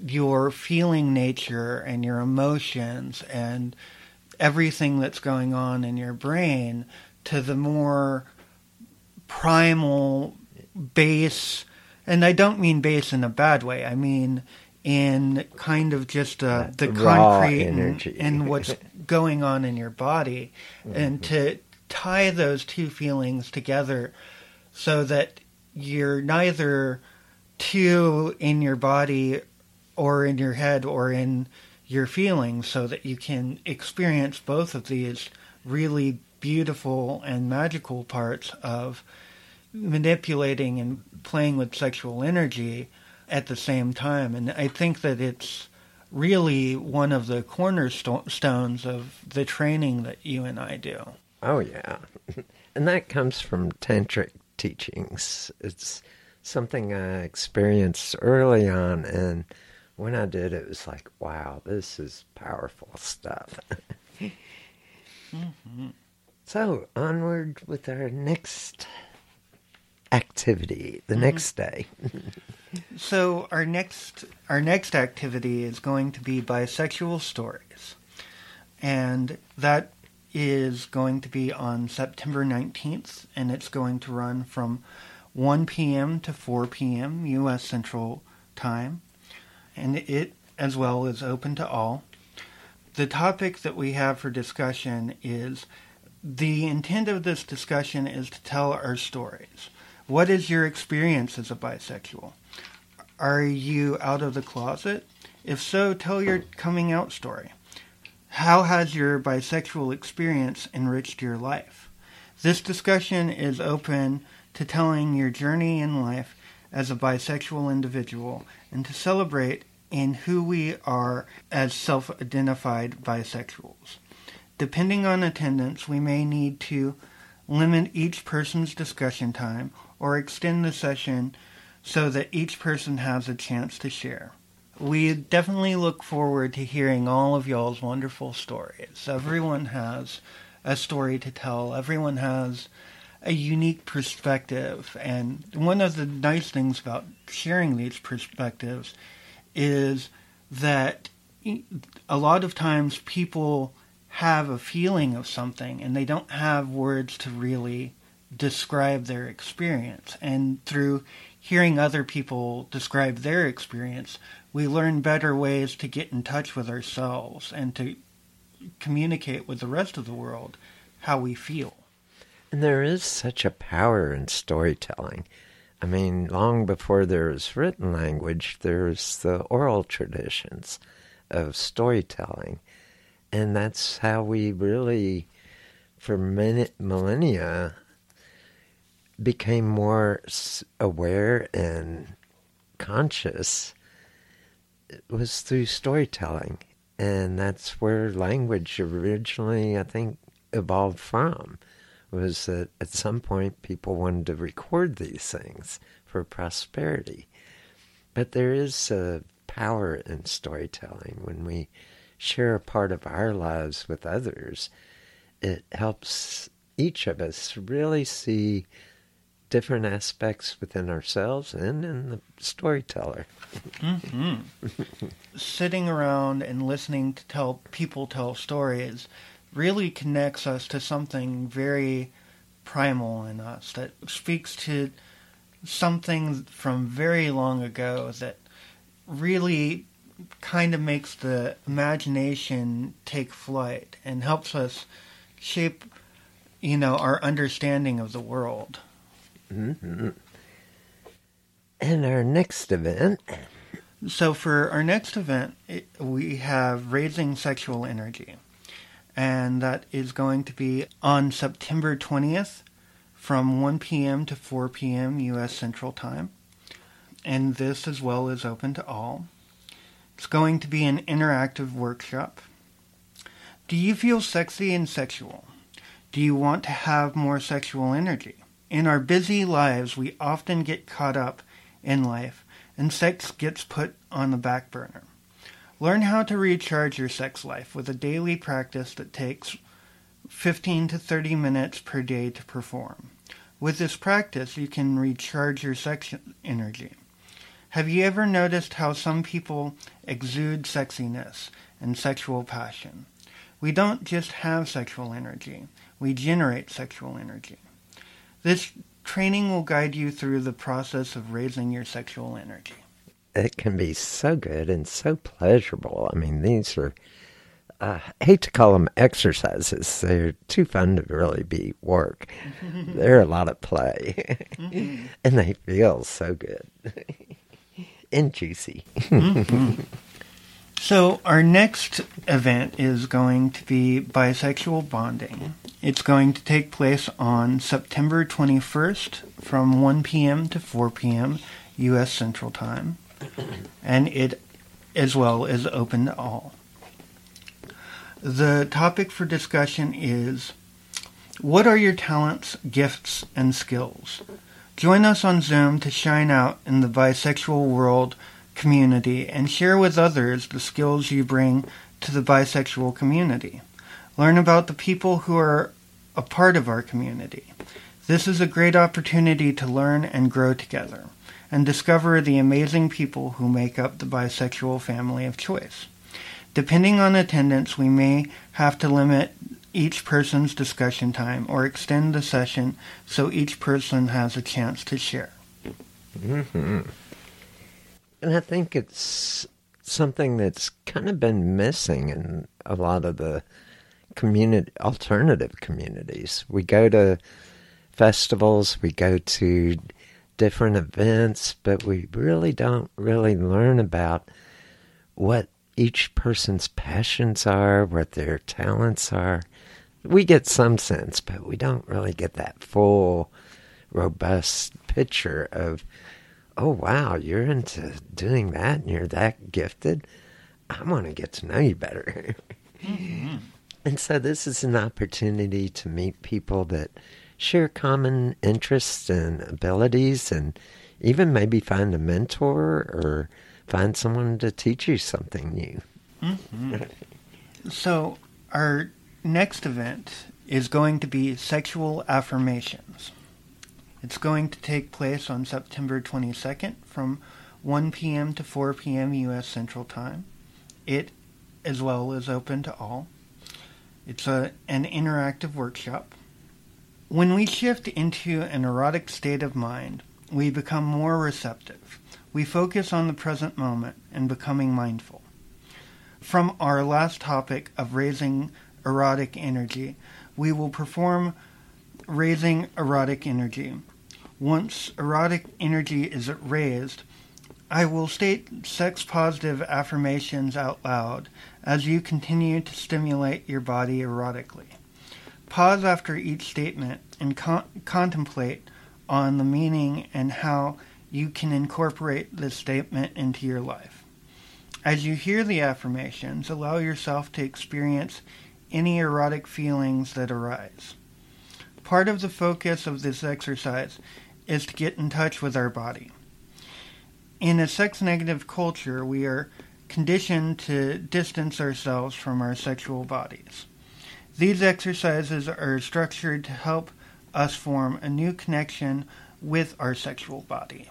your feeling nature and your emotions and everything that's going on in your brain to the more primal base and I don't mean base in a bad way. I mean in kind of just uh, the Raw concrete energy. and what's going on in your body, and to tie those two feelings together so that you're neither too in your body or in your head or in your feelings, so that you can experience both of these really beautiful and magical parts of manipulating and playing with sexual energy at the same time. And I think that it's really one of the cornerstones of the training that you and I do. Oh, yeah. And that comes from tantric teachings. It's something I experienced early on, and when I did, it was like, wow, this is powerful stuff. So, onward with our next activity, the mm-hmm. next day. So our next our next activity is going to be bisexual stories, and that is going to be on September nineteenth, and it's going to run from one p.m. to four p.m. U.S. Central Time, and it as well is open to all. The topic that we have for discussion is the intent of this discussion is to tell our stories. What is your experience as a bisexual? Are you out of the closet? If so, tell your coming out story. How has your bisexual experience enriched your life? This discussion is open to telling your journey in life as a bisexual individual and to celebrate in who we are as self identified bisexuals. Depending on attendance, we may need to limit each person's discussion time or extend the session so that each person has a chance to share. We definitely look forward to hearing all of y'all's wonderful stories. Everyone has a story to tell. Everyone has a unique perspective. And one of the nice things about sharing these perspectives is that a lot of times people have a feeling of something and they don't have words to really describe their experience. And through hearing other people describe their experience, we learn better ways to get in touch with ourselves and to communicate with the rest of the world how we feel. And there is such a power in storytelling. I mean, long before there was written language, there's the oral traditions of storytelling. And that's how we really, for many, millennia, became more aware and conscious was through storytelling. And that's where language originally, I think, evolved from. Was that at some point people wanted to record these things for prosperity. But there is a power in storytelling when we share a part of our lives with others. It helps each of us really see different aspects within ourselves and in the storyteller. Mm-hmm. Sitting around and listening to tell people tell stories really connects us to something very primal in us that speaks to something from very long ago that really kind of makes the imagination take flight and helps us shape you know our understanding of the world Mm-hmm. And our next event. So, for our next event, we have Raising Sexual Energy. And that is going to be on September 20th from 1 p.m. to 4 p.m. U.S. Central Time. And this as well is open to all. It's going to be an interactive workshop. Do you feel sexy and sexual? Do you want to have more sexual energy? In our busy lives, we often get caught up in life, and sex gets put on the back burner. Learn how to recharge your sex life with a daily practice that takes 15 to 30 minutes per day to perform. With this practice, you can recharge your sex energy. Have you ever noticed how some people exude sexiness and sexual passion? We don't just have sexual energy, we generate sexual energy. This training will guide you through the process of raising your sexual energy. It can be so good and so pleasurable. I mean, these are, uh, I hate to call them exercises. They're too fun to really be work. They're a lot of play. Mm-hmm. and they feel so good and juicy. mm-hmm. So, our next event is going to be bisexual bonding. It's going to take place on September 21st from 1 p.m. to 4 p.m. U.S. Central Time, and it as well is open to all. The topic for discussion is What are your talents, gifts, and skills? Join us on Zoom to shine out in the bisexual world community and share with others the skills you bring to the bisexual community. Learn about the people who are a part of our community. This is a great opportunity to learn and grow together and discover the amazing people who make up the bisexual family of choice. Depending on attendance, we may have to limit each person's discussion time or extend the session so each person has a chance to share. Mm-hmm. And I think it's something that's kind of been missing in a lot of the community alternative communities. We go to festivals, we go to different events, but we really don't really learn about what each person's passions are, what their talents are. We get some sense, but we don't really get that full, robust picture of oh, wow, you're into doing that and you're that gifted. I want to get to know you better. mm-hmm. And so, this is an opportunity to meet people that share common interests and abilities, and even maybe find a mentor or find someone to teach you something new. Mm-hmm. so, our next event is going to be Sexual Affirmations. It's going to take place on September 22nd from 1 p.m. to 4 p.m. U.S. Central Time. It, as well, is open to all. It's a, an interactive workshop. When we shift into an erotic state of mind, we become more receptive. We focus on the present moment and becoming mindful. From our last topic of raising erotic energy, we will perform raising erotic energy. Once erotic energy is raised, I will state sex positive affirmations out loud as you continue to stimulate your body erotically. Pause after each statement and con- contemplate on the meaning and how you can incorporate this statement into your life. As you hear the affirmations, allow yourself to experience any erotic feelings that arise. Part of the focus of this exercise is to get in touch with our body. In a sex negative culture, we are conditioned to distance ourselves from our sexual bodies. These exercises are structured to help us form a new connection with our sexual body.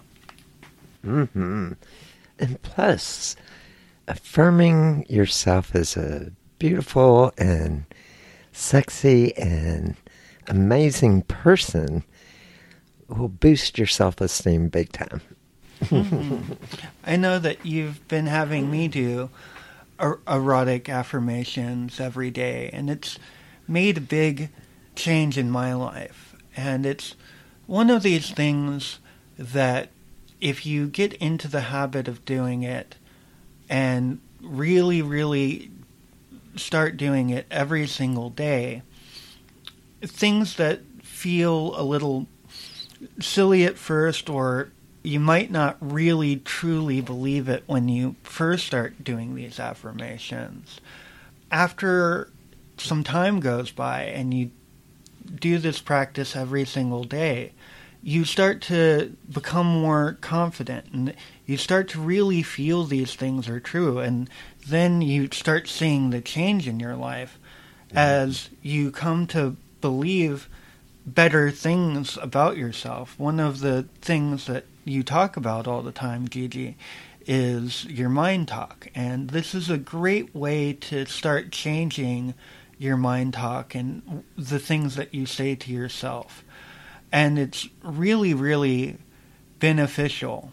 Mm-hmm. And plus, affirming yourself as a beautiful and sexy and amazing person will boost your self esteem big time mm-hmm. I know that you've been having me do er- erotic affirmations every day, and it's made a big change in my life. And it's one of these things that if you get into the habit of doing it and really, really start doing it every single day, things that feel a little silly at first or you might not really truly believe it when you first start doing these affirmations. After some time goes by and you do this practice every single day, you start to become more confident and you start to really feel these things are true. And then you start seeing the change in your life mm-hmm. as you come to believe better things about yourself. One of the things that you talk about all the time, Gigi, is your mind talk. And this is a great way to start changing your mind talk and the things that you say to yourself. And it's really, really beneficial.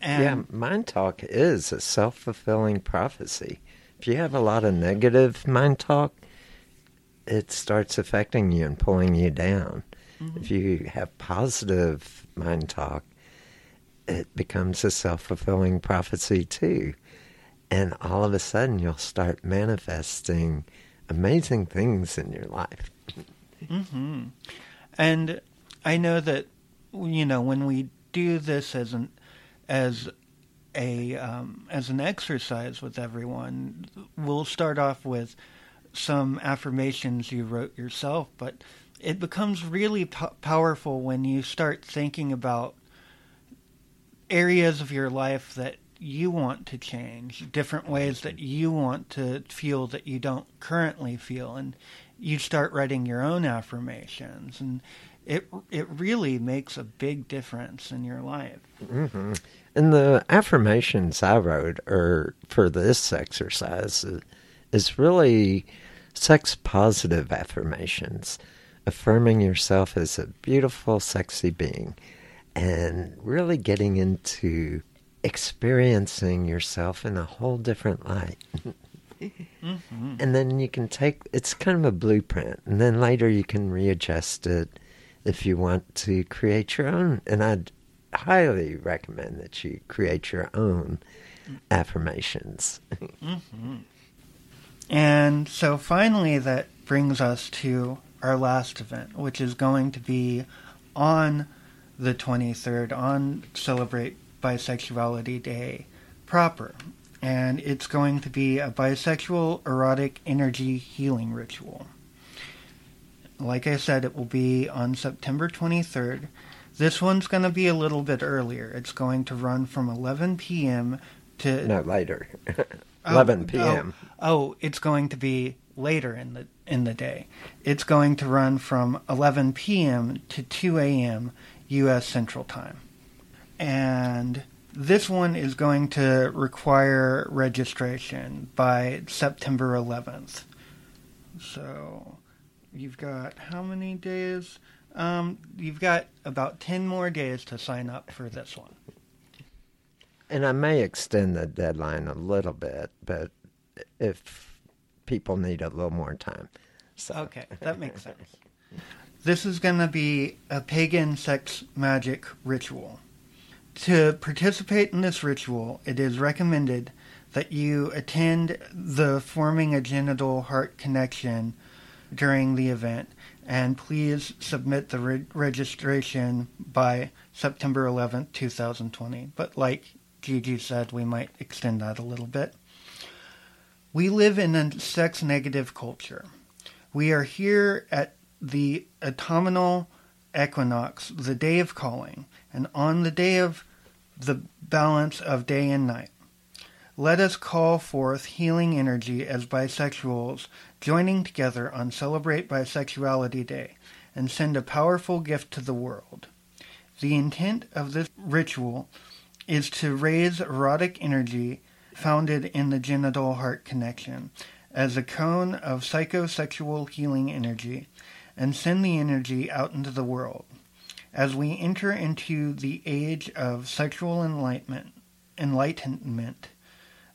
And yeah, mind talk is a self fulfilling prophecy. If you have a lot of negative mind talk, it starts affecting you and pulling you down. Mm-hmm. If you have positive mind talk, it becomes a self fulfilling prophecy too. And all of a sudden, you'll start manifesting amazing things in your life. mm-hmm. And I know that you know when we do this as an as a um, as an exercise with everyone, we'll start off with some affirmations you wrote yourself, but it becomes really po- powerful when you start thinking about areas of your life that you want to change, different ways that you want to feel that you don't currently feel, and you start writing your own affirmations, and it it really makes a big difference in your life. Mm-hmm. And the affirmations I wrote are for this exercise is really sex positive affirmations, affirming yourself as a beautiful, sexy being and really getting into experiencing yourself in a whole different light. mm-hmm. And then you can take it's kind of a blueprint, and then later you can readjust it if you want to create your own. And I'd highly recommend that you create your own affirmations. mm-hmm. And so finally, that brings us to our last event, which is going to be on the 23rd on Celebrate Bisexuality Day proper. And it's going to be a bisexual erotic energy healing ritual. Like I said, it will be on September 23rd. This one's going to be a little bit earlier. It's going to run from 11 p.m. to No, later. Oh, 11 p.m. Oh, oh, it's going to be later in the in the day. It's going to run from 11 p.m. to 2 a.m. U.S. Central Time, and this one is going to require registration by September 11th. So you've got how many days? Um, you've got about 10 more days to sign up for this one. And I may extend the deadline a little bit, but if people need a little more time. So. Okay, that makes sense. This is going to be a pagan sex magic ritual. To participate in this ritual, it is recommended that you attend the forming a genital heart connection during the event, and please submit the re- registration by September 11th, 2020. But like Gigi said, we might extend that a little bit. We live in a sex negative culture. We are here at the autumnal equinox, the day of calling, and on the day of the balance of day and night. Let us call forth healing energy as bisexuals joining together on Celebrate Bisexuality Day and send a powerful gift to the world. The intent of this ritual is to raise erotic energy founded in the genital heart connection as a cone of psychosexual healing energy and send the energy out into the world. As we enter into the age of sexual enlightenment, enlightenment,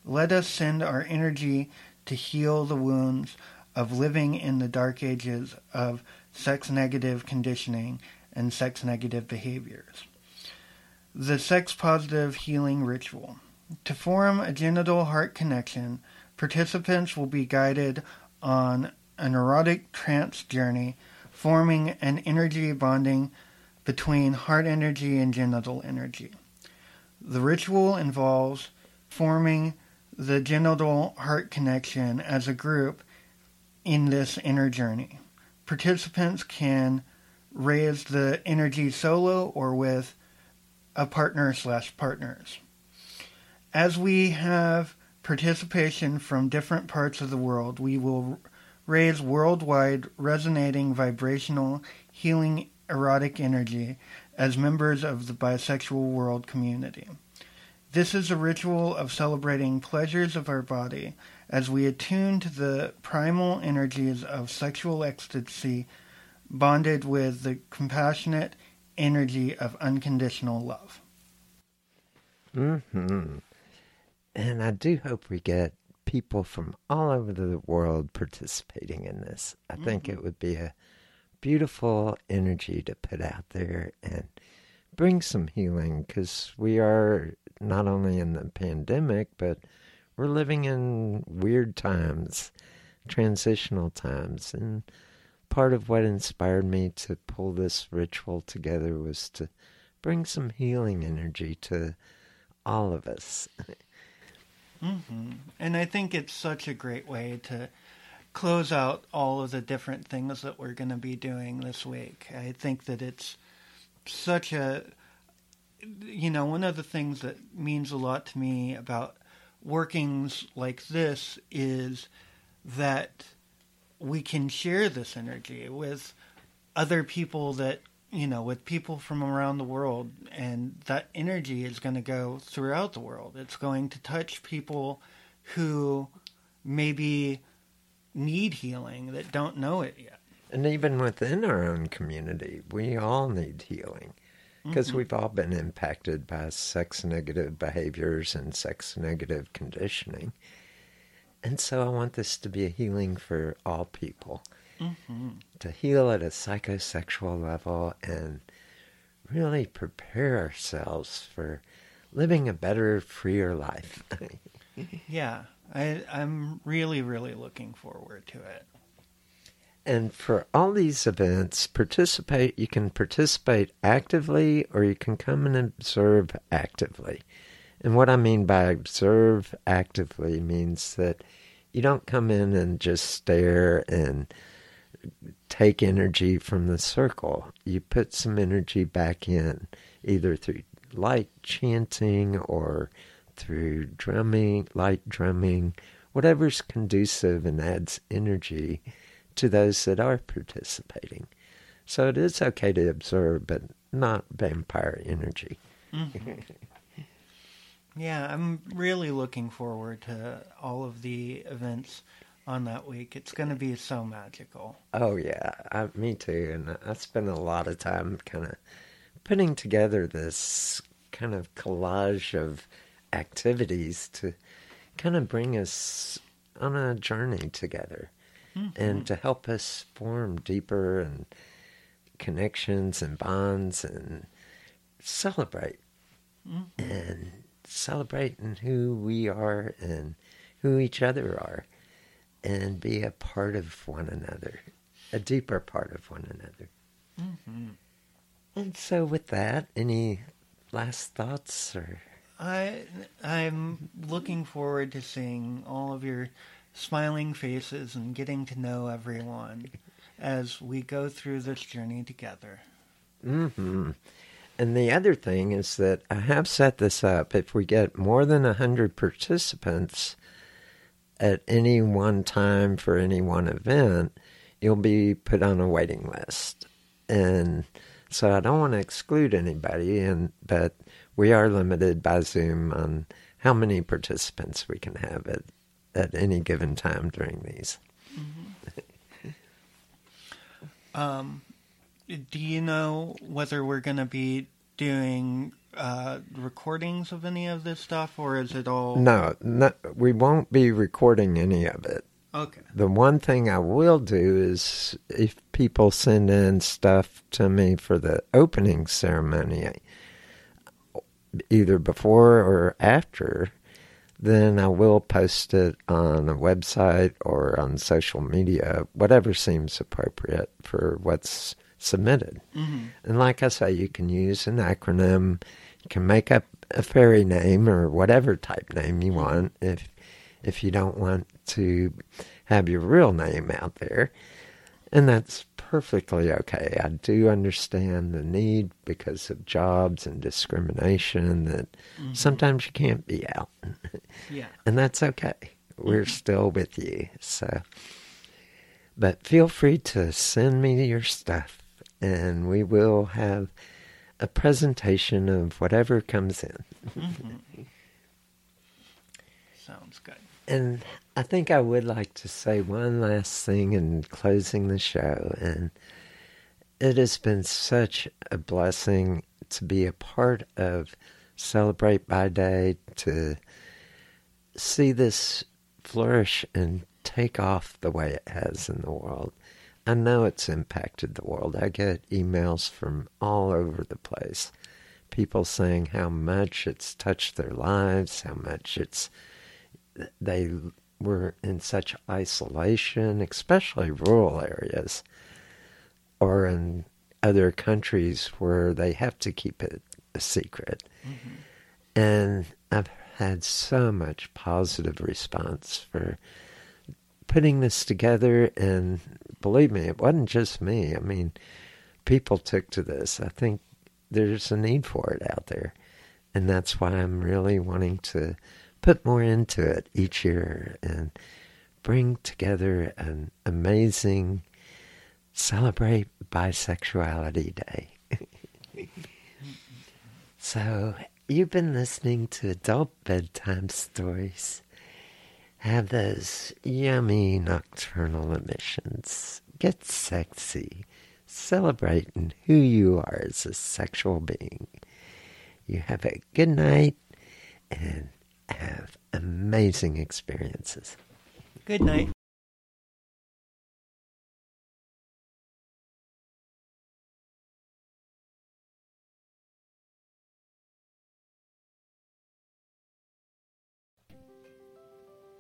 let us send our energy to heal the wounds of living in the dark ages of sex negative conditioning and sex negative behaviors. The sex positive healing ritual. To form a genital heart connection, participants will be guided on an erotic trance journey, forming an energy bonding between heart energy and genital energy. The ritual involves forming the genital heart connection as a group in this inner journey. Participants can raise the energy solo or with a partner slash partners. As we have participation from different parts of the world, we will raise worldwide resonating vibrational healing erotic energy as members of the bisexual world community. This is a ritual of celebrating pleasures of our body as we attune to the primal energies of sexual ecstasy bonded with the compassionate energy of unconditional love. hmm And I do hope we get people from all over the world participating in this. I mm-hmm. think it would be a beautiful energy to put out there and bring some healing because we are not only in the pandemic, but we're living in weird times, transitional times. And part of what inspired me to pull this ritual together was to bring some healing energy to all of us. Mm-hmm. And I think it's such a great way to close out all of the different things that we're going to be doing this week. I think that it's such a, you know, one of the things that means a lot to me about workings like this is that we can share this energy with other people that you know with people from around the world and that energy is going to go throughout the world it's going to touch people who maybe need healing that don't know it yet and even within our own community we all need healing because mm-hmm. we've all been impacted by sex negative behaviors and sex negative conditioning. And so I want this to be a healing for all people. Mm-hmm. To heal at a psychosexual level and really prepare ourselves for living a better, freer life. yeah, I, I'm really, really looking forward to it. And for all these events, participate. You can participate actively or you can come and observe actively. And what I mean by observe actively means that you don't come in and just stare and take energy from the circle. You put some energy back in, either through light chanting or through drumming, light drumming, whatever's conducive and adds energy to those that are participating. So it is okay to observe, but not vampire energy. Mm-hmm. yeah, I'm really looking forward to all of the events on that week. It's going to be so magical. Oh yeah, I, me too. And I spent a lot of time kind of putting together this kind of collage of activities to kind of bring us on a journey together mm-hmm. and to help us form deeper and connections and bonds and celebrate mm-hmm. and celebrating who we are and who each other are and be a part of one another, a deeper part of one another. Mm-hmm. And so, with that, any last thoughts or? I I'm looking forward to seeing all of your smiling faces and getting to know everyone as we go through this journey together. Mm-hmm. And the other thing is that I have set this up. If we get more than a hundred participants at any one time for any one event, you'll be put on a waiting list. And so I don't want to exclude anybody, and but we are limited by Zoom on how many participants we can have at at any given time during these. Mm-hmm. um, do you know whether we're going to be doing uh, recordings of any of this stuff, or is it all? No, no, we won't be recording any of it. Okay. The one thing I will do is if people send in stuff to me for the opening ceremony, either before or after, then I will post it on a website or on social media, whatever seems appropriate for what's submitted. Mm-hmm. And like I say, you can use an acronym, you can make up a fairy name or whatever type name you want if if you don't want to have your real name out there. And that's perfectly okay. I do understand the need because of jobs and discrimination that mm-hmm. sometimes you can't be out. yeah. And that's okay. We're mm-hmm. still with you. So but feel free to send me your stuff and we will have a presentation of whatever comes in. mm-hmm. Sounds good. And I think I would like to say one last thing in closing the show. And it has been such a blessing to be a part of Celebrate Bi Day, to see this flourish and take off the way it has in the world. I know it's impacted the world. I get emails from all over the place. People saying how much it's touched their lives, how much it's they were in such isolation, especially rural areas, or in other countries where they have to keep it a secret. Mm-hmm. And I've had so much positive response for putting this together. And believe me, it wasn't just me. I mean, people took to this. I think there's a need for it out there. And that's why I'm really wanting to put more into it each year and bring together an amazing celebrate bisexuality day. so, you've been listening to adult bedtime stories. Have those yummy nocturnal emissions. Get sexy. Celebrating who you are as a sexual being. You have a good night and have amazing experiences. Good night.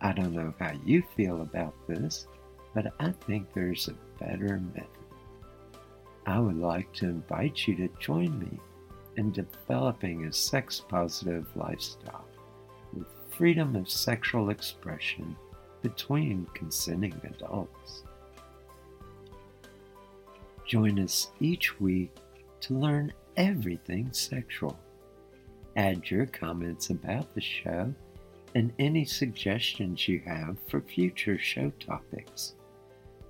I don't know how you feel about this, but I think there's a better method. I would like to invite you to join me in developing a sex positive lifestyle with freedom of sexual expression between consenting adults. Join us each week to learn everything sexual. Add your comments about the show and any suggestions you have for future show topics.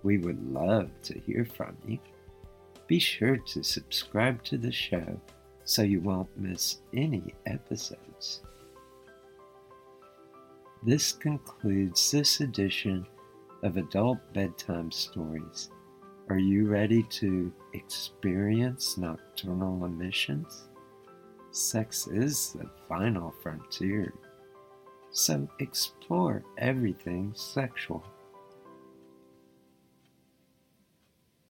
We would love to hear from you. Be sure to subscribe to the show so you won't miss any episodes. This concludes this edition of Adult Bedtime Stories. Are you ready to experience nocturnal emissions? Sex is the final frontier, so explore everything sexual.